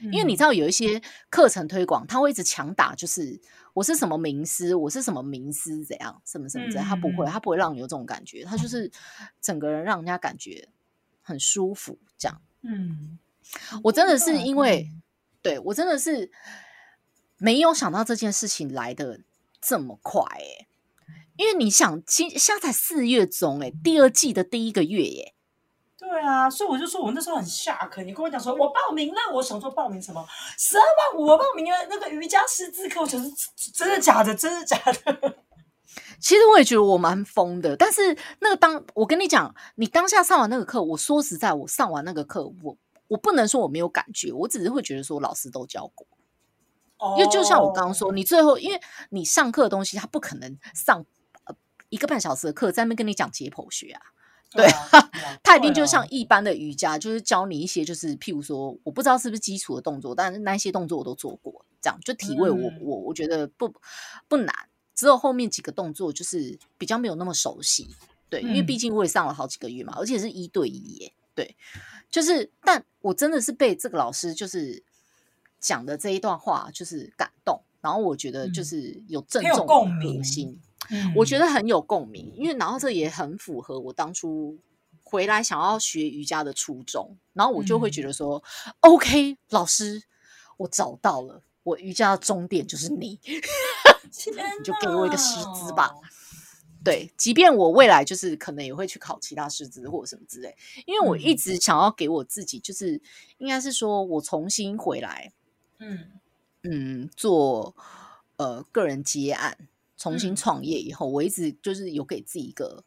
因为你知道，有一些课程推广，他会一直强打，就是我是什么名师，我是什么名师，怎样，什么什么怎样，他不会，他不会让你有这种感觉，他就是整个人让人家感觉很舒服，这样。嗯，我真的是因为，对我真的是。没有想到这件事情来的这么快哎，因为你想，今现在才四月中哎，第二季的第一个月耶。对啊，所以我就说我那时候很吓客。你跟我讲说我报名了，我想说报名什么十二万五，我报名了那个瑜伽师资课，我觉得真的假的，真的假的。<laughs> 其实我也觉得我蛮疯的，但是那个当我跟你讲，你当下上完那个课，我说实在，我上完那个课，我我不能说我没有感觉，我只是会觉得说老师都教过。因为就像我刚刚说，你最后因为你上课的东西，他不可能上一个半小时的课在那边跟你讲解剖学啊，对，他 <laughs> 一定就像一般的瑜伽，就是教你一些就是譬如说，我不知道是不是基础的动作，但是那些动作我都做过，这样就体位我我我觉得不不难，只有后面几个动作就是比较没有那么熟悉，对，因为毕竟我也上了好几个月嘛，而且是一对一耶，对，就是但我真的是被这个老师就是。讲的这一段话就是感动，然后我觉得就是有正中核心，我觉得很有共鸣，因为然后这也很符合我当初回来想要学瑜伽的初衷，然后我就会觉得说，OK，老师，我找到了，我瑜伽的终点就是你，<laughs> 你就给我一个师资吧。对，即便我未来就是可能也会去考其他师资或者什么之类，因为我一直想要给我自己，就是应该是说我重新回来。嗯嗯，做呃个人接案，重新创业以后，我一直就是有给自己一个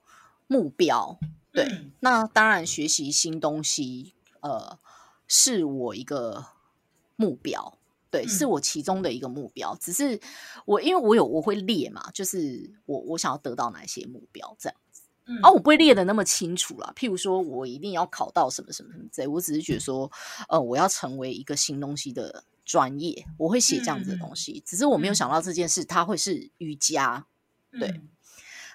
目标。对，那当然学习新东西，呃，是我一个目标，对，是我其中的一个目标。只是我因为我有我会列嘛，就是我我想要得到哪些目标这样子。嗯啊，我不会列的那么清楚啦。譬如说，我一定要考到什么什么什么之类，我只是觉得说，呃，我要成为一个新东西的专业，我会写这样子的东西。只是我没有嗯想到这件事，它会是瑜伽。对嗯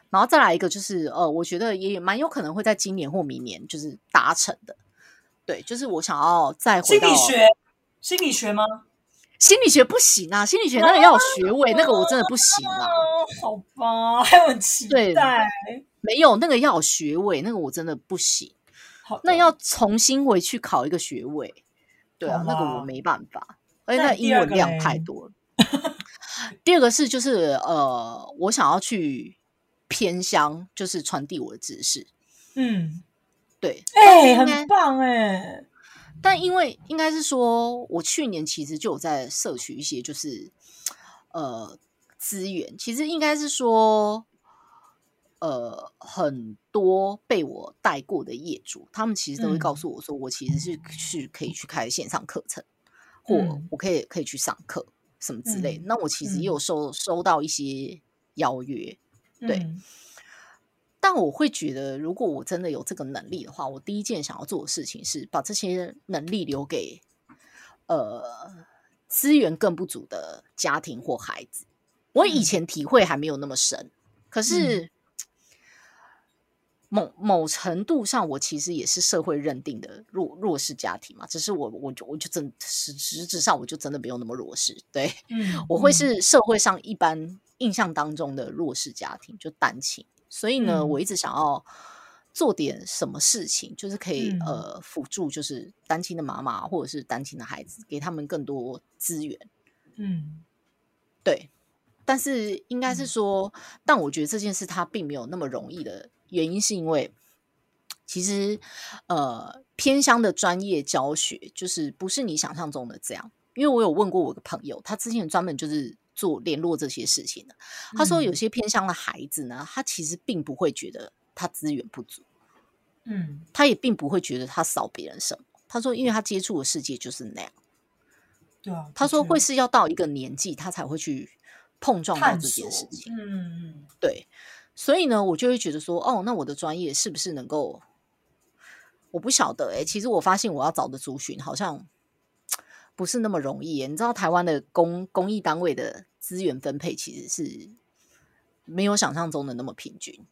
然后再来一个就是，呃，我觉得也蛮有可能会在今年或明年就是达成的。对，就是我想要再回到心理学，心理学吗？心理学不行啊，心理学那个要有学位，那个我真的不行啊。哦，好吧，还有很期对待。没有那个要有学位，那个我真的不行。好，那要重新回去考一个学位，对啊，那个我没办法，而且那那英文量太多了。第二个是就是呃，我想要去偏乡，就是传递我的知识。嗯，对，哎、很棒哎、但因为应该是说，我去年其实就有在摄取一些就是呃资源，其实应该是说。呃，很多被我带过的业主，他们其实都会告嗯。诉我说，我其实是是可以去开线上课程，或嗯。我可以可以去上课什么之类的。嗯。那我其实嗯也有收收到一些邀约，对嗯。但我会觉得，如果我真的有这个能力的话，我第一件想要做的事情是把这些能力留给呃资源更不足的家庭或孩子。我以嗯。前体会还没有那么深，可是某某程度上，我其实也是社会认定的弱弱势家庭嘛。只是我我就我就真实实质上我就真的没有那么弱势，对。嗯，我会嗯是社会上一般印象当中的弱势家庭，就单亲。所以呢，嗯我一直想要做点什么事情，就是可以、嗯呃辅助，就是单亲的妈妈或者是单亲的孩子，给他们更多资源。嗯对，但是应该是嗯说，但我觉得这件事它并没有那么容易的原因，是因为其实呃偏乡的专业教学就是不是你想象中的这样。因为我有问过我一个朋友，他之前专门就是做联络这些事情的。他说有嗯些偏乡的孩子呢，他其实并不会觉得他资源不足，嗯他也并不会觉得他少别人什么。他说，因为他接触的世界就是那样。对啊，他说会是要到一个年纪，他才会去碰撞到这件事情。嗯嗯对，所以呢，我就会觉得说，哦，那我的专业是不是能够？我不晓得诶、其实我发现我要找的族群好像 <tsk> 不是那么容易诶。你知道台湾的公公益单位的资源分配其实是没有想象中的那么平均。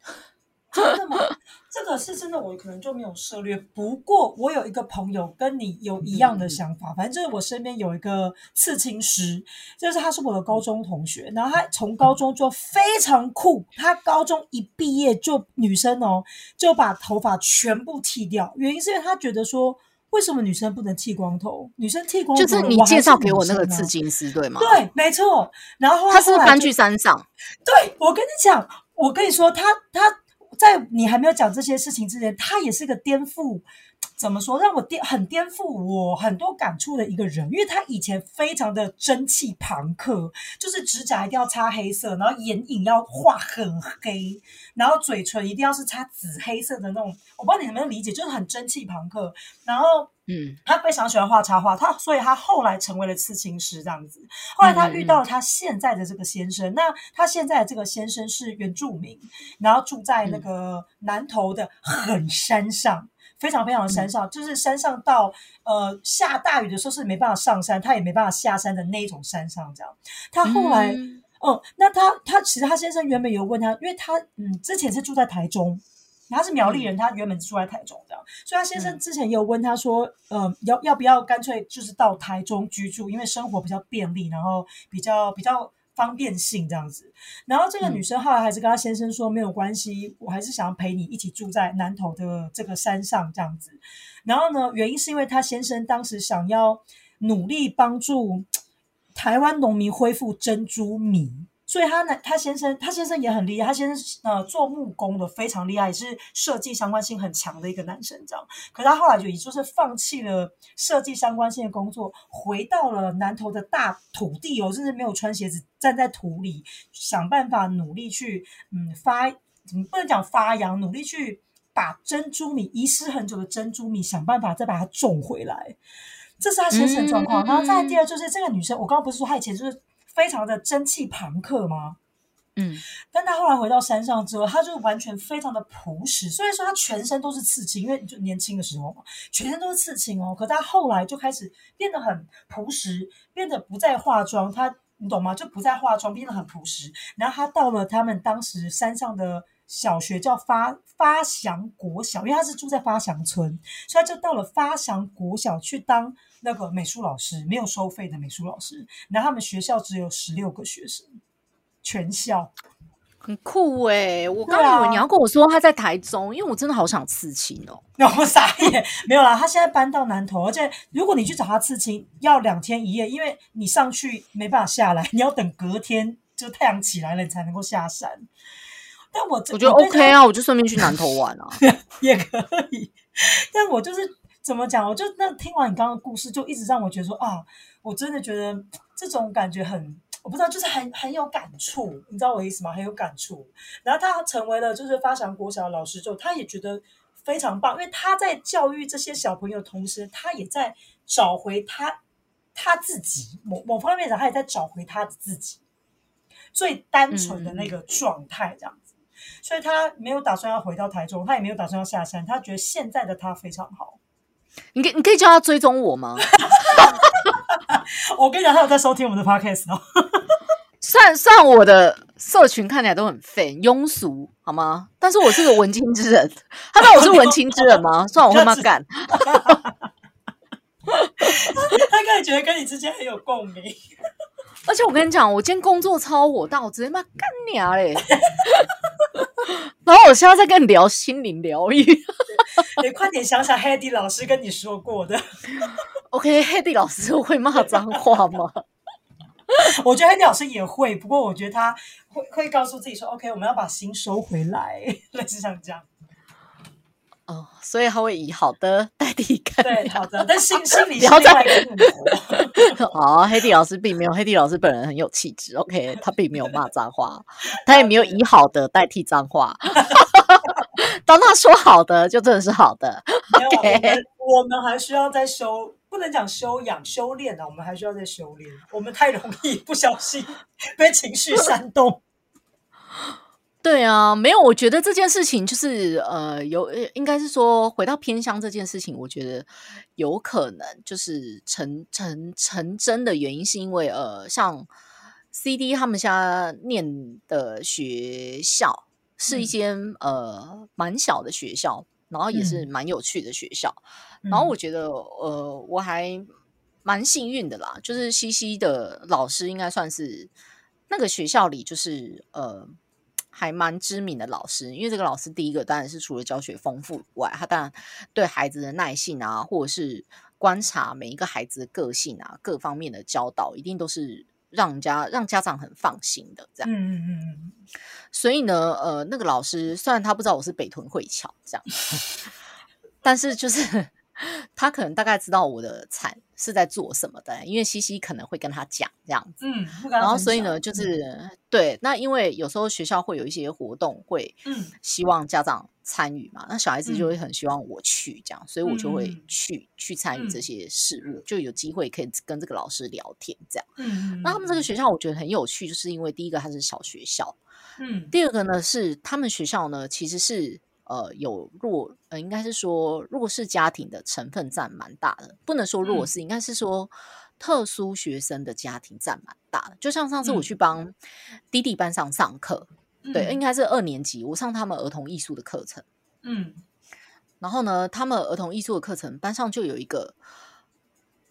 真的吗？<laughs> 这个是真的，我可能就没有涉略。不过我有一个朋友跟你有一样的想法，反正就是我身边有一个刺青师，就是他是我的高中同学，然后他从高中就非常酷，他高中一毕业就女生哦就把头发全部剃掉，原因是因为他觉得说。为什么女生不能剃光头？女生剃光头，就是你介绍女给我那个刺青师对吗？，对，没错。然后他是搬去山上？对，我跟你讲，我跟你说，他他在你还没有讲这些事情之前，他也是个颠覆，怎么说，让我颠很颠覆我很多感触的一个人，因为他以前非常的蒸汽朋克，就是指甲一定要擦黑色，然后眼影要画很黑，然后嘴唇一定要是擦紫黑色的那种，我不知道你能不能理解，就是很蒸汽朋克，然后。嗯他非常喜欢画插画，他所以他后来成为了刺青师这样子。后来他遇到了他现在的这个先生，那他现在的这个先生是原住民，然后住在那个南投的很山上。非常非常的山上，就是山上到呃下大雨的时候是没办法上山，他也没办法下山的那一种山上。这样，他后来嗯。嗯，那他他其实他先生原本有问他，因为他嗯之前是住在台中，他是苗栗人，他原本住在台中这样，所以他先生嗯。之前也有问他说，呃，要要不要干脆就是到台中居住，因为生活比较便利，然后比较比较方便性这样子。然后这个嗯女生后来还是跟她先生说，没有关系，我还是想要陪你一起住在南头的这个山上这样子。然后呢，原因是因为她先生当时想要努力帮助台湾农民恢复珍珠米，所以他呢，他先生他先生也很厉害，他先生呃做木工的非常厉害，也是设计相关性很强的一个男生这样。可是他后来就也就是放弃了设计相关性的工作，回到了南投的大土地哦，甚至没有穿鞋子站在土里，想办法努力去嗯发，怎么不能讲发扬，努力去把珍珠米遗失很久的珍珠米，想办法再把它种回来。这是他先生状况。嗯然后再第二就是这个女生，我刚刚不是说她以前就是非常的蒸汽朋克吗？嗯，但他后来回到山上之后，他就完全非常的朴实。虽然说他全身都是刺青，因为就年轻的时候嘛，全身都是刺青哦。可他后来就开始变得很朴实，变得不再化妆。他你懂吗？就不再化妆，变得很朴实。然后他到了他们当时山上的。小学叫发发祥国小，因为他是住在发祥村，所以他就到了发祥国小去当那个美术老师，没有收费的美术老师。然后他们学校只有十六个学生，全校很酷哎！我刚以为你要跟我说他在台中，因为我真的好想刺青哦。那我傻眼，没有啦，他现在搬到南投，而且如果你去找他刺青，要两天一夜，因为你上去没办法下来，你要等隔天就太阳起来了，你才能够下山。但我我觉得 OK 啊，我就顺便去南投玩啊，<laughs> 也可以。但我就是怎么讲，我就那听完你刚刚的故事，就一直让我觉得说啊，我真的觉得这种感觉很，我不知道，就是很很有感触，你知道我的意思吗？很有感触。然后他成为了就是发祥国小的老师之后，他也觉得非常棒，因为他在教育这些小朋友的同时，他也在找回他他自己某某方面讲，他也在找回他的自己最单纯的那个状态，这样子。所以他没有打算要回到台中，他也没有打算要下山，他觉得现在的他非常好。你可你可以叫他追踪我吗？<laughs> 我跟你讲，他有在收听我们的 podcast 哦。<laughs> 虽然虽然我的社群看起来都很废庸俗，好吗？但是我是个文青之人。他知道我是文青之人吗？算我会骂干。<laughs> 他可能觉得跟你之间很有共鸣。而且我跟你讲，我今天工作超火大，我直接骂干你啊嘞！<laughs> 然后我现在在跟你聊心灵疗愈，你快点想想 Hedy 老师跟你说过的。<laughs> OK，Hedy 老师会骂脏话吗？<laughs> 我觉得 Hedy 老师也会，不过我觉得他会会告诉自己说：“OK，我们要把心收回来。”类似像这样。哦，所以他会以好的代替干对，好的，但心心里是另外一个 <laughs> 好，黑弟老师并没有，黑弟老师本人很有气质。OK，他并没有骂脏话，他也没有以好的代替脏话。<laughs> 当他说好的，就真的是好的。<laughs> OK，我们还需要再修，不能讲修养、修炼啊，我们还需要再修炼。我们太容易不小心被情绪煽动。对啊，没有，我觉得这件事情就是呃，有应该是说回到偏乡这件事情，我觉得有可能就是成成成真的原因，是因为呃，像 C D 他们家念的学校是一间呃蛮小的学校，然后也是蛮有趣的学校，然后我觉得呃我还蛮幸运的啦，就是西西的老师应该算是那个学校里就是呃。还蛮知名的老师，因为这个老师第一个当然是除了教学丰富以外，他当然对孩子的耐性啊，或者是观察每一个孩子的个性啊，各方面的教导，一定都是让人家让家长很放心的这样。嗯嗯嗯嗯。所以呢，呃，那个老师虽然他不知道我是北屯会巧这样，<laughs> 但是就是。<laughs> 他可能大概知道我的产是在做什么的，因为西西可能会跟他讲这样子，嗯，然后所以呢，就是对，那因为有时候学校会有一些活动，会嗯。希望家长参与嘛，那小孩子就会。很希望我去这样，所以我就会去去参与这些事务，就有机会可以跟这个老师聊天这样，嗯，那他们这个学校我觉得很有趣，就是因为第一个它是小学校，嗯，第二个呢是他们学校呢其实是。呃，有弱呃，应该是说弱势家庭的成分占蛮大的，不能说弱势，应该是说特殊学生的家庭占蛮大的。就像上次我去帮弟弟班上上课，对，应该是二年级，我上他们儿童艺术的课程，嗯，然后呢，他们儿童艺术的课程班上就有一个。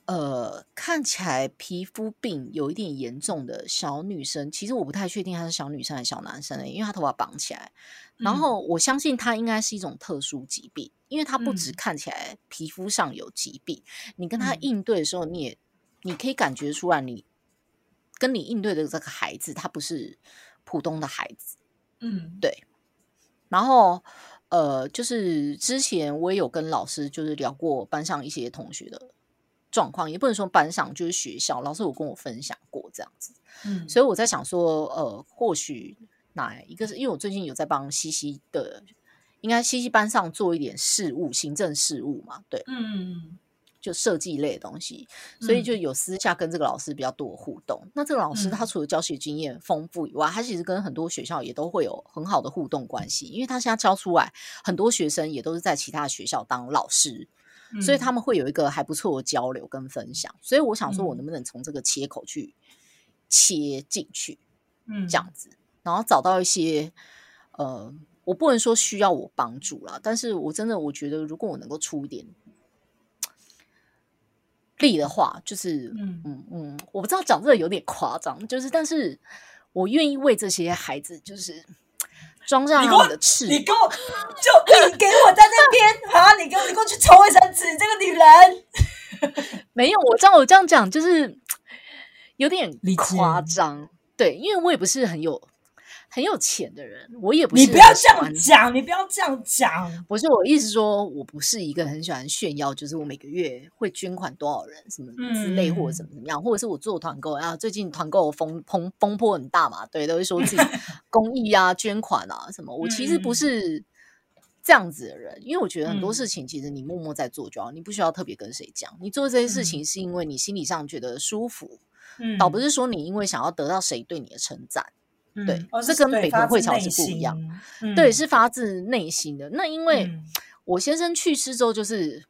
呃，看起来皮肤病有一点严重的小女生，其实我不太确定她是小女生还是小男生因为她头发绑起来。然后我相信她应该是一种特殊疾病，因为她不止看起来皮肤上有疾病，你跟她应对的时候，你也你可以感觉出来，你跟你应对的这个孩子，他不是普通的孩子。嗯，对。然后呃，就是之前我也有跟老师就是聊过班上一些同学的。状况也不能说班上就是学校，老师有跟我分享过这样子，嗯，所以我在想说，呃，或许哪一个是因为我最近有在帮西西的，应该西西班上做一点事务，行政事务嘛，对，嗯，就设计类的东西，所以就有私下跟这个老师比较多的互动。那这个老师他除了教学经验丰富以外，他其实跟很多学校也都会有很好的互动关系，因为他现在教出来很多学生也都是在其他学校当老师，所以他们会有一个还不错的交流跟分享。所以我想说，我能不能从这个切口去切进去，嗯，这样子，然后找到一些呃。我不能说需要我帮助啦，但是我真的我觉得，如果我能够出一点力的话，就是嗯嗯嗯，我不知道讲这个有点夸张，就是但是我愿意为这些孩子，就是装上你的翅，你给我就你 <laughs> 给我在那边啊，你给我你给我去抽卫生纸，你这个女人 <laughs> 没有我这样我这样讲就是 <tsk> 有点夸张，对，因为我也不是很有。很有钱的人，我也不是。你不要这样讲，你不要这样讲。不是我意思说，我不是一个很喜欢炫耀，就是我每个月会捐款多少人什么之类，或者怎么怎么样，或者是我做团购啊。最近团购风风风波很大嘛，对，都会说自己 <laughs> 公益啊、捐款啊什么。我其实不是这样子的人，因为我觉得很多事情其实你默默在做就好，你不需要特别跟谁讲。你做这些事情是因为你心理上觉得舒服，倒不是说你因为想要得到谁对你的称赞。对，这跟北屯会潮是不一样。对，是发自内心的。那因为我先生去世之后，就是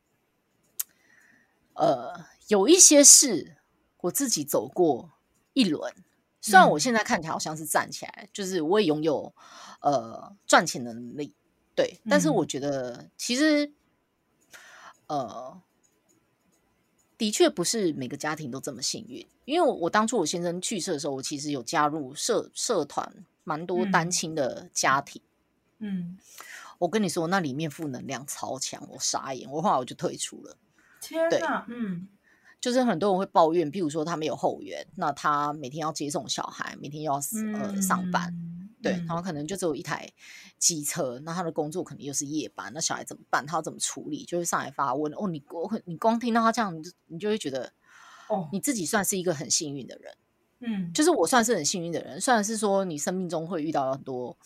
呃，有一些事我自己走过一轮。虽然我现在看起来好像是站起来，就是我也拥有呃赚钱的能力，对，但是我觉得其实呃。的确不是每个家庭都这么幸运，因为我当初我先生去世的时候，我其实有加入社社团，蛮多单亲的家庭。嗯，我跟你说，那里面负能量超强，我傻眼，我后来我就退出了。天哪，嗯。就是很多人会抱怨，譬如说他没有后援，那他每天要接送小孩，每天又要呃上班，对，然后可能就只有一台机车，那他的工作可能又是夜班，那小孩怎么办？他要怎么处理？就会上来发问。哦，你我你光听到他这样，你就你就会觉得，哦，你自己算是一个很幸运的人，嗯，就是我算是很幸运的人，虽然是说你生命中会遇到很多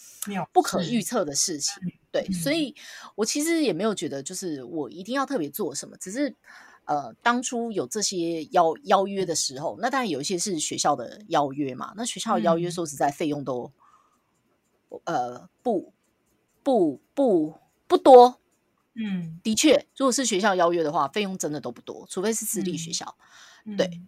不可预测的事情，对，所以我其实也没有觉得就是我一定要特别做什么，只是。呃，当初有这些邀邀约的时候，那当然有一些是学校的邀约嘛。那学校的邀约说实在，费用都呃不不不不多。嗯，的确，如果是学校邀约的话，费用真的都不多，除非是私立学校。对。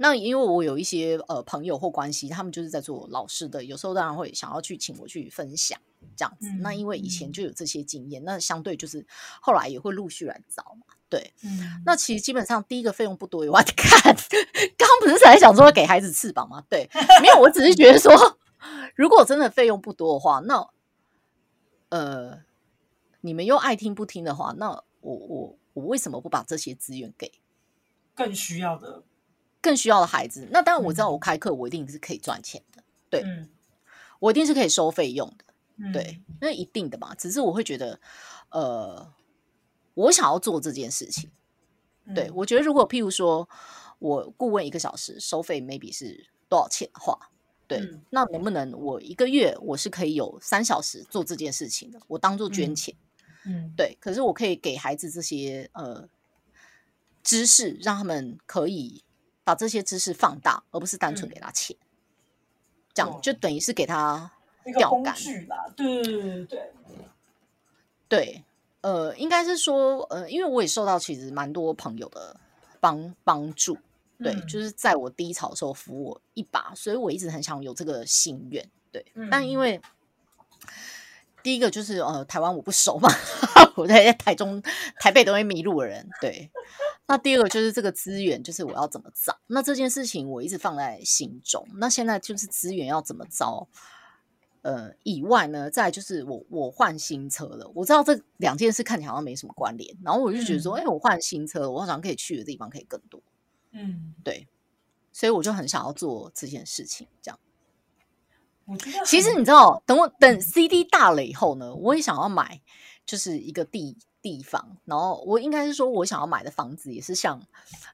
那因为我有一些呃朋友或关系，他们就是在做老师的，有时候当然会想要去请我去分享这样子。那因为以前就有这些经验，那相对就是后来也会陆续来找嘛。对，嗯，那其实基本上第一个费用不多，我看 <laughs> 刚不是才想说给孩子翅膀吗？对，没有，我只是觉得说，如果真的费用不多的话，那呃，你们又爱听不听的话，那我我我为什么不把这些资源给更需要的、更需要的孩子？那当然我知道，我开课我一定是可以赚钱的，对，我一定是可以收费用的，对，那一定的嘛。只是我会觉得，呃。我想要做这件事情，对我觉得，如果譬如说我顾问一个小时收费，maybe 是多少钱的话，对，那能不能我一个月我是可以有三小时做这件事情的？我当做捐钱，嗯，对。可是我可以给孩子这些呃知识，让他们可以把这些知识放大，而不是单纯给他钱，这样就等于是给他钓竿啦。对对对对对。呃，应该是说，呃，因为我也受到其实蛮多朋友的帮帮助，对，就是在我低潮的时候扶我一把，所以我一直很想有这个心愿，对。但因为第一个就是呃，台湾我不熟嘛，<laughs> 我在台中、台北都会迷路的人，对。那第二个就是这个资源，就是我要怎么找？那这件事情我一直放在心中。那现在就是资源要怎么找？呃，以外呢，再就是我我换新车了。我知道这两件事看起来好像没什么关联，然后我就觉得说，哎，我换新车，我好像可以去的地方可以更多。嗯，对，所以我就很想要做这件事情。这样，我觉得其实你知道，等我等 CD 大了以后呢，我也想要买，就是一个地。地方，然后我应该是说，我想要买的房子也是像，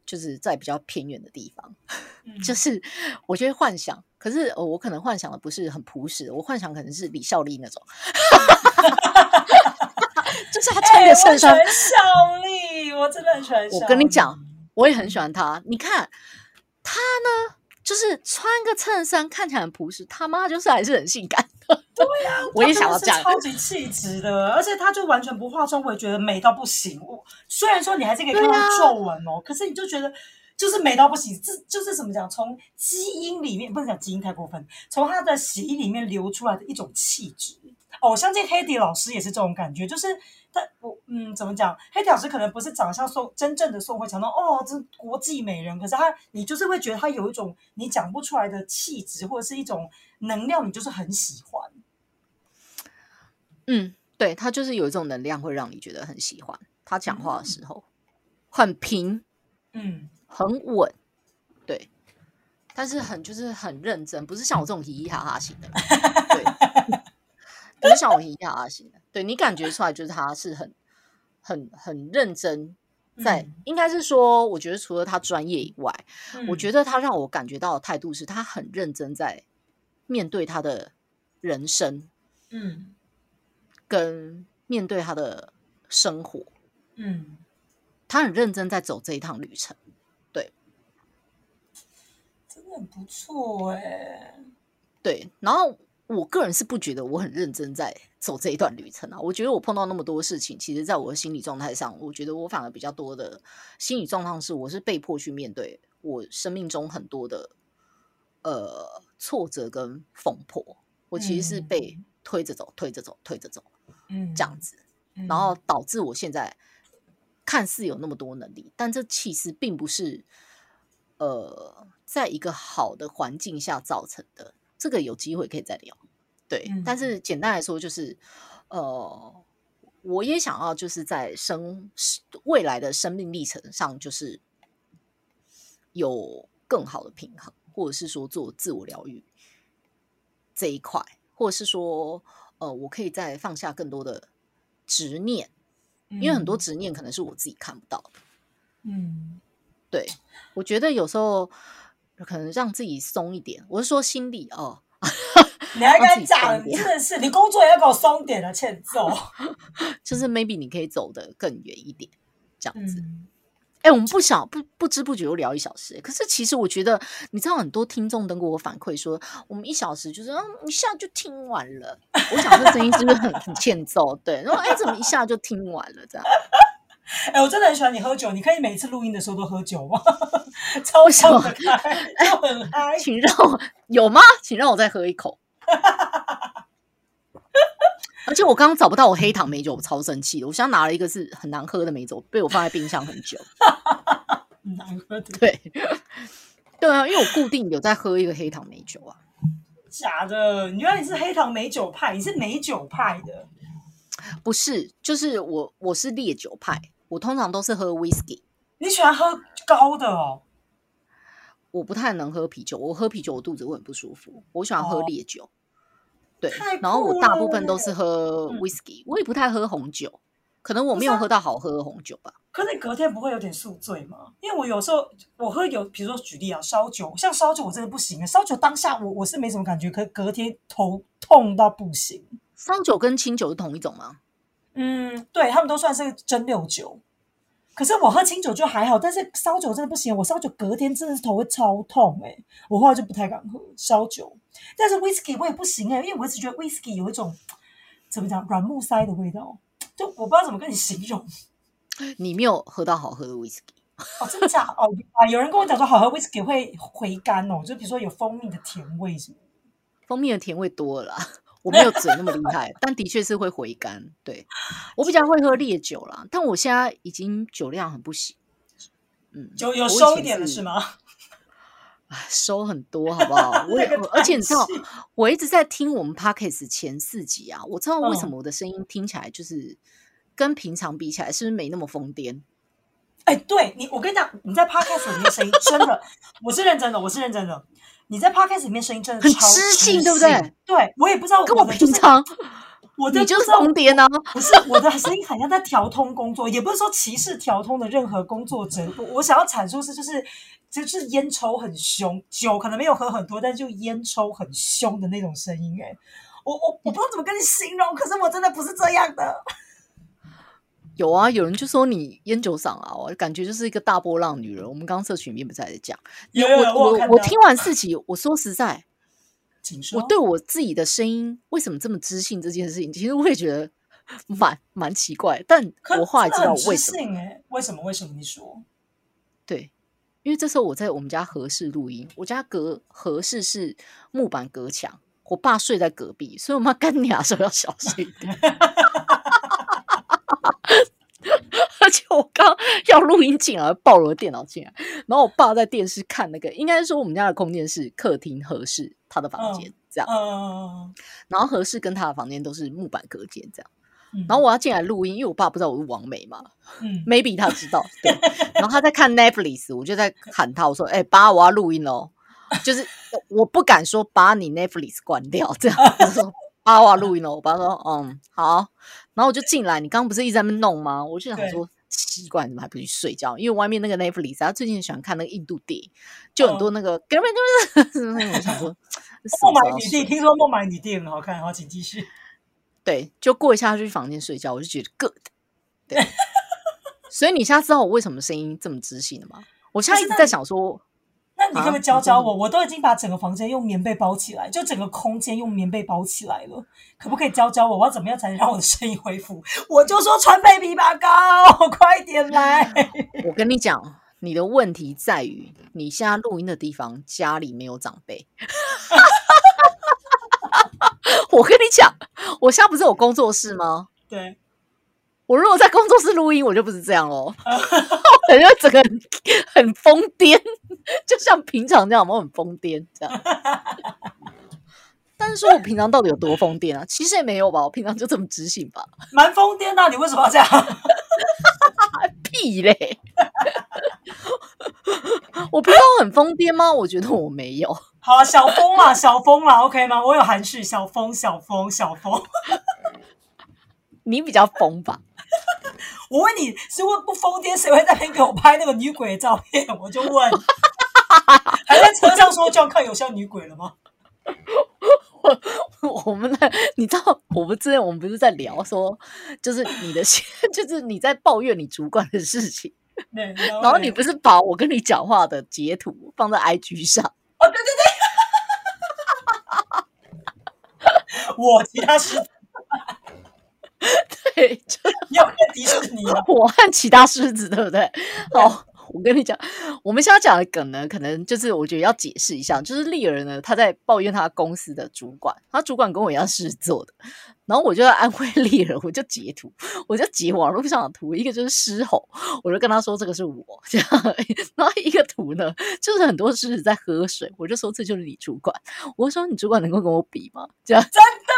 就是在比较偏远的地方，<laughs> 就是我觉得幻想，可是我可能幻想的不是很朴实，我幻想可能是李孝利那种，<laughs> 就是他穿的衬衫，孝利，我真的很喜欢。我跟你讲，我也很喜欢他。你看他呢，就是穿个衬衫看起来很朴实，他妈就是还是很性感的。对呀，我也想要这样，超级气质的，而且他就完全不化妆，我也觉得美到不行。我虽然说你还是可以看到皱纹哦，可是你就觉得。就是美到不行，这就是怎么讲？从基因里面不能讲基因太过分，从他的血液里面流出来的一种气质。哦，我相信黑迪老师也是这种感觉，就是他我嗯，怎么讲？黑迪老师可能不是长相宋真正的宋慧乔那种哦，这国际美人，可是他你就是会觉得他有一种你讲不出来的气质，或者是一种能量，你就是很喜欢。嗯，对他就是有一种能量会让你觉得很喜欢。他讲话的时候很平，嗯。很稳，对，但是很就是很认真，不是像我这种嘻嘻哈哈型的，对，不是像我嘻嘻哈哈型的，对你感觉出来就是他是很很很认真，在应该是说，我觉得除了他专业以外，我觉得他让我感觉到的态度是他很认真在面对他的人生，嗯，跟面对他的生活，嗯，他很认真在走这一趟旅程。很不错哎，对，然后我个人是不觉得我很认真在走这一段旅程啊。我觉得我碰到那么多事情，其实在我的心理状态上，我觉得我反而比较多的心理状况是，我是被迫去面对我生命中很多的呃挫折跟风波。我其实是被推着走，推着走，推着走，嗯，这样子，然后导致我现在看似有那么多能力，但这其实并不是呃。在一个好的环境下造成的，这个有机会可以再聊。对，但是简单来说，就是呃，我也想要就是在生未来的生命历程上，就是有更好的平衡，或者是说做自我疗愈这一块，或者是说呃，我可以再放下更多的执念，因为很多执念可能是我自己看不到的。嗯，对，我觉得有时候。可能让自己松一点，我是说心理哦。你还敢讲？真的是，你工作也要给我松点了，欠揍。<laughs> 就是 maybe 你可以走得更远一点，这样子。哎，我们不想不不知不觉又聊一小时。可是其实我觉得，你知道很多听众等过我反馈说，我们一小时就是嗯一下就听完了。我想这声音是不是很很欠揍？对，然后哎怎么一下就听完了这样？<laughs> 哎，我真的很喜欢你喝酒。你可以每次录音的时候都喝酒吗？<laughs> 超笑的开，就很嗨。请让我有吗？请让我再喝一口。<laughs> 而且我刚刚找不到我黑糖美酒，我超生气的。我现在拿了一个是很难喝的美酒，被我放在冰箱很久。难喝的，对对啊，因为我固定有在喝一个黑糖美酒啊。假的？你原来你是黑糖美酒派，你是美酒派的？不是，就是我，我是烈酒派。我通常都是喝 whisky。你喜欢喝高的哦？我不太能喝啤酒，我喝啤酒我肚子会很不舒服。我喜欢喝烈酒，对。然后我大部分都是喝 whisky，我也不太喝红酒。可能我没有喝到好喝的红酒吧。可是你隔天不会有点宿醉吗？因为我有时候我喝有，比如说举例啊，烧酒，像烧酒我真的不行啊。烧酒当下我我是没什么感觉，可隔天头痛到不行。烧酒跟清酒是同一种吗？嗯，对他们都算是蒸馏酒，可是我喝清酒就还好，但是烧酒真的不行。我烧酒隔天真的是头会超痛哎，我后来就不太敢喝烧酒。但是 whisky 我也不行哎，因为我一直觉得 whisky 有一种怎么讲软木塞的味道，就我不知道怎么跟你形容。<laughs> 你没有喝到好喝的 whisky 哦？真的假？哦啊！有人跟我讲说好喝 whisky 会回甘哦，就比如说有蜂蜜的甜味什么，蜂蜜的甜味多了。我没有嘴那么厉害，但的确是会回甘。对我比较会喝烈酒啦，但我现在已经酒量很不行。嗯，酒有收一点了是吗？收很多好不好？我 <laughs> 而且你知道，我一直在听我们 podcast 前四集啊，我知道为什么我的声音听起来就是跟平常比起来，是不是没那么疯癫？哎，对你，我跟你讲，你在 podcast 里面声音真的，<laughs> 我是认真的，我是认真的。你在 podcast 里面声音真的很知性，对不对？对我也不知道，跟我平常，我的你就是疯癫呢？不是，我的声音好像在调通工作，也不是说歧视调通的任何工作者。我想要阐述是，就是就是烟抽很凶，酒可能没有喝很多，但就烟抽很凶的那种声音。哎，我我我不知道怎么跟你形容，可是我真的不是这样的。有啊，有人就说你烟酒嗓啊，我感觉就是一个大波浪女人。我们刚刚社群里面不是还在讲，我我我听完四集，我说实在，我对我自己的声音为什么这么知性这件事情，其实我也觉得蛮蛮奇怪。但我后来知道为什么，哎，为什么？为什么？你说？对，因为这时候我在我们家合适录音，我家隔合适是木板隔墙，我爸睡在隔壁，所以我妈干你的时候要小心一点。<laughs> <laughs> 而且我刚要录音进来，抱了电脑进来，然后我爸在电视看那个，应该说我们家的空间是客厅合适他的房间、这样，嗯，然后合适跟他的房间都是木板隔间这样。嗯。然后我要进来录音，因为我爸不知道我是王美嘛。嗯，，maybe 他知道，<laughs> 对。然后他在看 Netflix，我就在喊他，我说：“哎、爸，我要录音哦。”就是 <laughs> 我不敢说把你 Netflix 关掉，这样。我说爸，我要录音了。我爸说：“嗯，好。”然后我就进来，你刚刚不是一直在那弄吗？我就想对说。奇怪，怎么还不去睡觉？因为外面那个 Netflix，他最近喜欢看那个印度电影，就很多那个，根本就是，<laughs> 我想说，孟买女帝，听说孟买女帝很好看，好，请继续。<laughs> 对，就过一下去房间睡觉，我就觉得 good。对，<laughs> 所以你现在知道我为什么声音这么知性了吗？我现在一直在想说，那你可不可以教教我？我都已经把整个房间用棉被包起来，就整个空间用棉被包起来了，可不可以教教我？我要怎么样才能让我的声音恢复？我就说川贝枇杷膏，<laughs> 快点来！我跟你讲，你的问题在于你现在录音的地方家里没有长辈。<laughs> 我跟你讲，我现在不是有工作室吗？对，我如果在工作室录音，我就不是这样哦，<laughs> 我感觉整个很很疯癫，<laughs> 就像平常这样，我很疯癫这样。<laughs> 但是说我平常到底有多疯癫啊？其实也没有吧，我平常就这么直性吧。蛮疯癫的，你为什么要这样？屁嘞！我平常很疯癫吗？我觉得我没有。好啊，小疯啦，小疯啦，OK 吗？我有含蓄，小疯，小疯，小疯。你比较疯吧？<laughs> 我问你是问不疯癫，谁会在那边给我拍那个女鬼的照片？我就问，<laughs> 还在车上说就要看有像女鬼了吗？我我们的，你知道，我们之前我们不是在聊说，就是你的，就是你在抱怨你主管的事情，对，然后你不是把我跟你讲话的截图放在 IG 上，哦，对对对，<laughs> 我其他狮子 <laughs> 对，就要变迪士尼了。我和其他狮子，对不对？好，我跟你讲，我们现在讲的梗呢，可能就是我觉得要解释一下，就是丽儿呢，她在抱怨她公司的主管，她主管跟我一样狮子座的，然后我就在安慰 <laughs> 丽儿，我就截图，我就截网络上的图，一个就是狮吼，我就跟他说这个是我这样，然后一个图呢，就是很多狮子在喝水，我就说这就是你主管，我说你主管能够跟我比吗？这样。<laughs>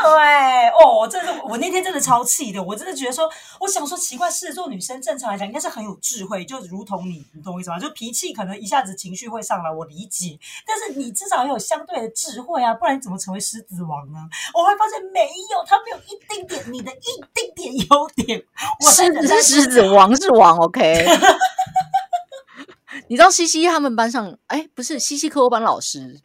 对，哦，我真的，我那天真的超气的，我真的觉得说，我想说奇怪，狮子座女生正常来讲应该是很有智慧，就如同你，你懂我意思吗？就脾气可能一下子情绪会上来，我理解，但是你至少要有相对的智慧啊，不然你怎么成为狮子王呢？我会发现没有，他没有一丁点你的一丁点优点。我狮子是狮子，王是王，OK。<laughs> 你知道西西他们班上，哎，不是西西科班老师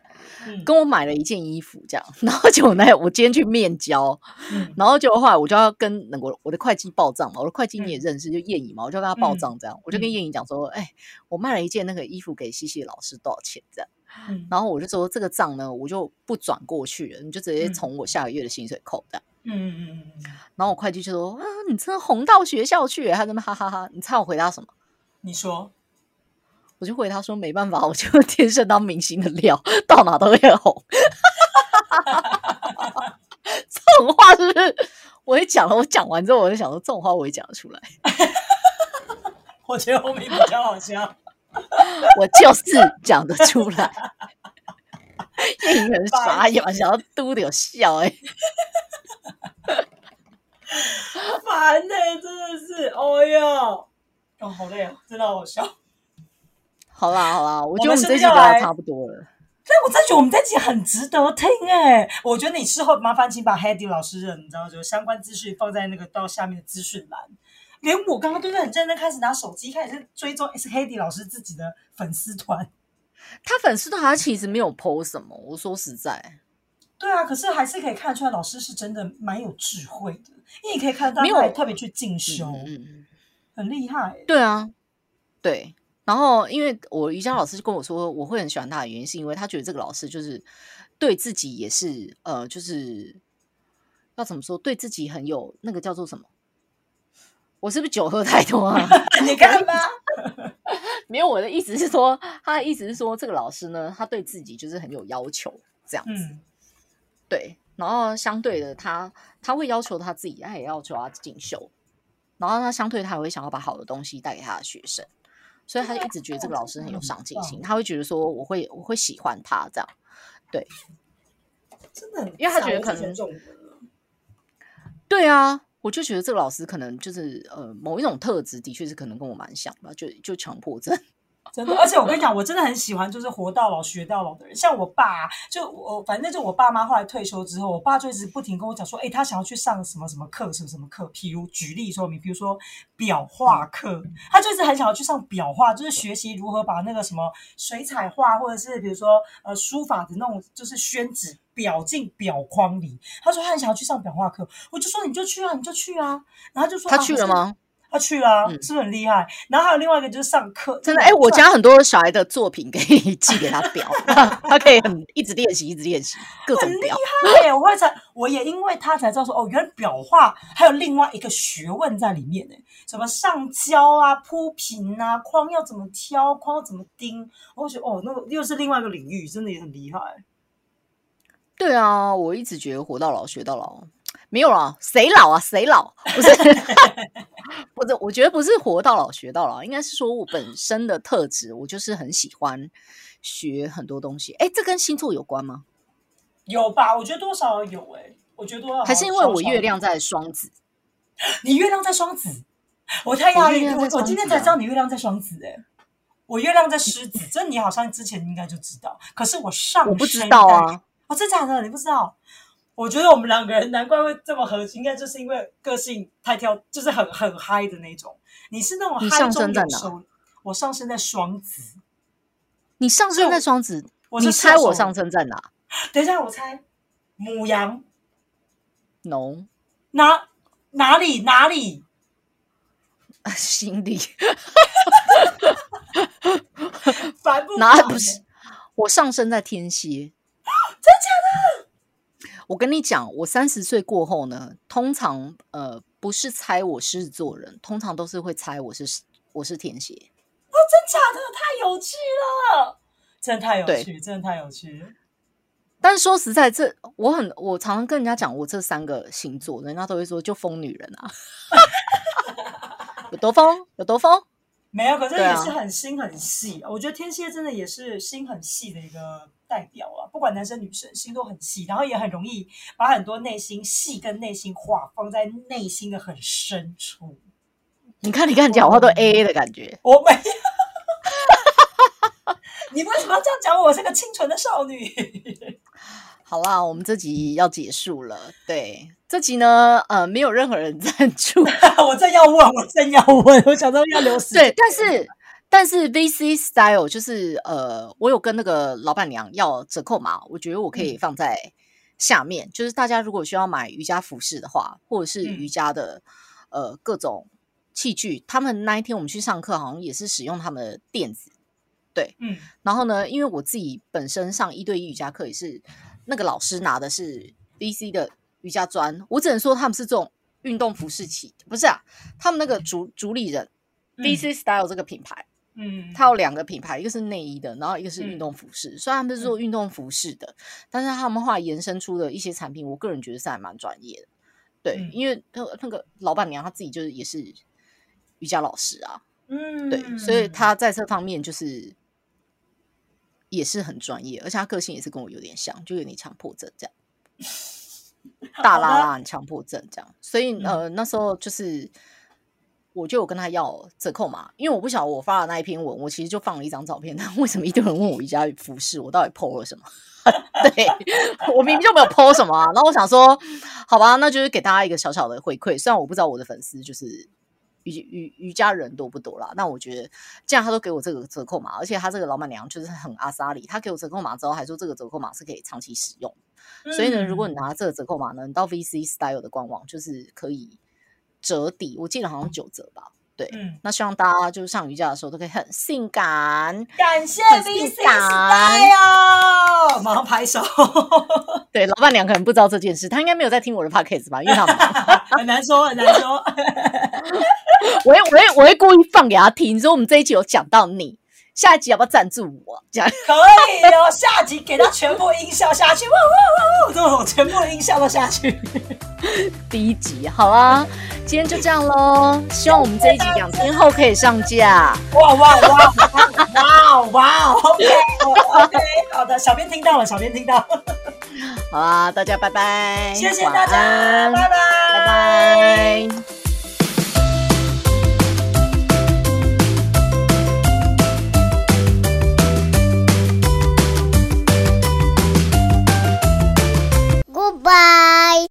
嗯。跟我买了一件衣服，这样，然后结果那我今天去面交，嗯。然后就后来我就要跟那个我的会计报账嘛，我的会计你也嗯认识，就燕姨嘛，我就跟他报嗯。账这样，我就跟嗯燕姨讲说，哎，我卖了一件那个衣服给西西老师多少钱这样，嗯。然后我就说这个账呢，我就不转过去了，你就直接嗯从我下个月的薪水扣这样。嗯嗯嗯嗯，然后我会计就说：“啊，你真的红到学校去！”他在那边哈哈哈。你猜我回答什么？你说我就回他说：“没办法，我就 <laughs> 天生当明星的料，到哪都会红。”这种话是不是我也讲了？我讲完之后，我就想说，这种话我也讲得出来。我觉得后面比较好笑。<laughs> 我就是讲得出来。叶颖很傻眼，想要嘟的有笑哎、<laughs> 烦呢、真的是，哦哟，哦，好累啊，真的好好笑。好啦好啦，我觉得这一集聊差不多了。但我真觉得我们这集很值得听哎、我觉得你事后麻烦请把 Hedy 老师的你知道就相关资讯放在那个到下面的资讯栏。连我刚刚都是很认真开始拿手机开始追踪 S Hedy 老师自己的粉丝团。他粉丝团他其实没有 PO 什么，我说实在，对啊，可是还是可以看得出来，老师是真的蛮有智慧的，因为你可以看到没有特别去进修。嗯很厉害。对啊，对。然后，因为我瑜伽老师就跟我说，我会很喜欢他的原因，是因为他觉得这个老师就是对自己也是呃，就是要怎么说，对自己很有那个叫做什么？我是不是酒喝太多啊？<laughs> 你看吧，<laughs> 没有，我的意思是说，他的意思是说，这个老师呢，他对自己就是很有要求，这样子。嗯，对，然后相对的，他他会要求他自己，他也要求他进修，然后他相对他也会想要把好的东西带给他的学生，所以他就一直觉得这个老师很有上进心，他会觉得说我会我会喜欢他这样，对，真的，因为他觉得可能对啊，我就觉得这个老师可能就是呃某一种特质，的确是可能跟我蛮像吧，就就强迫症。<laughs> 真的，而且我跟你讲，我真的很喜欢就是活到老学到老的人，像我爸，就我反正就我爸妈后来退休之后，我爸就一直不停跟我讲说，哎，他想要去上什么什么课，什么什么课，譬如举例说明，比如说裱画课，<laughs> 他就一直很想要去上裱画，就是学习如何把那个什么水彩画，或者是比如说呃书法的那种就是宣纸裱进裱框里。他说他很想要去上裱画课，我就说你就去啊，你就去啊，然后就说他去了？吗？他去了，嗯是不是很厉害？然后还有另外一个就是上课，真的，哎、我家很多小孩的作品可以寄给他裱，<laughs> 他可以很一直练习，一直练习各种很厉。害耶！我会才，我也因为他才知道说，哦，原来裱画还有另外一个学问在里面呢，什么上胶啊、铺平啊、框要怎么挑，框要怎么钉，我觉得哦，那个又是另外一个领域，真的也很厉害。对啊，我一直觉得活到老学到老，没有啦，谁老啊？谁老？不是，<laughs> 不是，我觉得不是活到老学到老，应该是说我本身的特质，我就是很喜欢学很多东西。哎，这跟星座有关吗？有吧？我觉得多少有哎，我觉得多少还是因为我月亮在双子？你月亮在双子，我太讶异了，我今天才知道你月亮在双子哎。我月亮在狮子，这你好像之前应该就知道，可是我上我不知道啊。哦，真假的？你不知道？我觉得我们两个人难怪会这么合，应该就是因为个性太挑，就是很很嗨的那种。你是那种你上嗨中升在哪有收，我上升在双子。你上升在双子，我你猜我上升在哪等一下，我猜母羊？No，哪哪里哪里？<laughs> 心 <laughs> 里烦不烦哪不是？我上升在天蝎。真假的？我跟你讲，我三十岁过后呢，通常呃不是猜我狮子座人，通常都是会猜我是我是天蝎。哦，真假的？太有趣了！真的太有趣，真的太有趣。但是说实在，这我很我常常跟人家讲我这三个星座，人家都会说就疯女人啊，有多疯有多疯。没有，可是也是很心很细。我觉得天蝎真的也是心很细的一个代表啊，不管男生女生，心都很细，然后也很容易把很多内心戏跟内心话放在内心的很深处。你看，你看，你讲话都 A A 的感觉。我没有，<laughs> 你为什么要这样讲我？我是个清纯的少女。<laughs> 好啦，我们这集要结束了。对，这集呢，呃，没有任何人 <laughs> 赞助。<laughs> 我正要问，我正要问，我想到要留时间。<laughs> 对，但是但是 VC Style 就是呃，我有跟那个老板娘要折扣码，我觉得我可以嗯放在下面。就是大家如果需要买瑜伽服饰的话，或者是嗯瑜伽的、呃各种器具，他们那一天我们去上课，好像也是使用他们的垫子。嗯然后呢，因为我自己本身上一对一瑜伽课也是那个老师拿的是 VC 的瑜伽砖，我只能说他们是这种运动服饰企，不是啊，他们那个主主理人、嗯 VC Style 这个品牌。嗯，它有两个品牌，一个是内衣的，然后一个是运嗯动服饰。虽然他们是做运动服饰的，但是他们后来延伸出的一些产品，我个人觉得是还蛮专业的。对，嗯因为那个那个老板娘她自己就是也是瑜伽老师啊，嗯对，所以她在这方面就是也是很专业，而且她个性也是跟我有点像，就有点强迫症这样，<laughs> <laughs> 大拉拉很强迫症这样。所以嗯呃，那时候就是。我就有跟他要折扣嘛，因为我不晓得我发的那一篇文，我其实就放了一张照片，但 <laughs> 为什么一堆人问我瑜伽服饰，我到底 PO 了什么？<laughs> 对我明明就没有 PO 什么啊。然后我想说，好吧，那就是给大家一个小小的回馈。虽然我不知道我的粉丝就是瑜瑜瑜伽人多不多啦，那我觉得既然他都给我这个折扣码，而且他这个老板娘就是很阿莎里，他给我折扣码之后还说这个折扣码是可以长期使用。所以呢，如果你拿这个折扣码呢，你到 VC Style 的官网就是可以折抵，我记得好像九折吧。对，嗯那希望大家就是上瑜伽的时候都可以很性感。感谢 VC Style，马上拍手，<laughs> 对，老板娘可能不知道这件事，她应该没有在听我的 podcast 吧，因为她很 <laughs> 难说，很难说。<laughs> 我会我会我会故意放给她听，说我们这一集有讲到你，下一集要不要赞助我？这样可以哦，<laughs> 下集给他全部音效下去，哇哇哇哇，这种全部音效都下去。第一集好啊，今天就这样喽，希望我们这一集两天后可以上架。哇哇哇哇哇！OK OK，好的，小编听到了，小编听到，好啊，大家拜拜，谢谢大家，安拜拜，拜拜。Bye.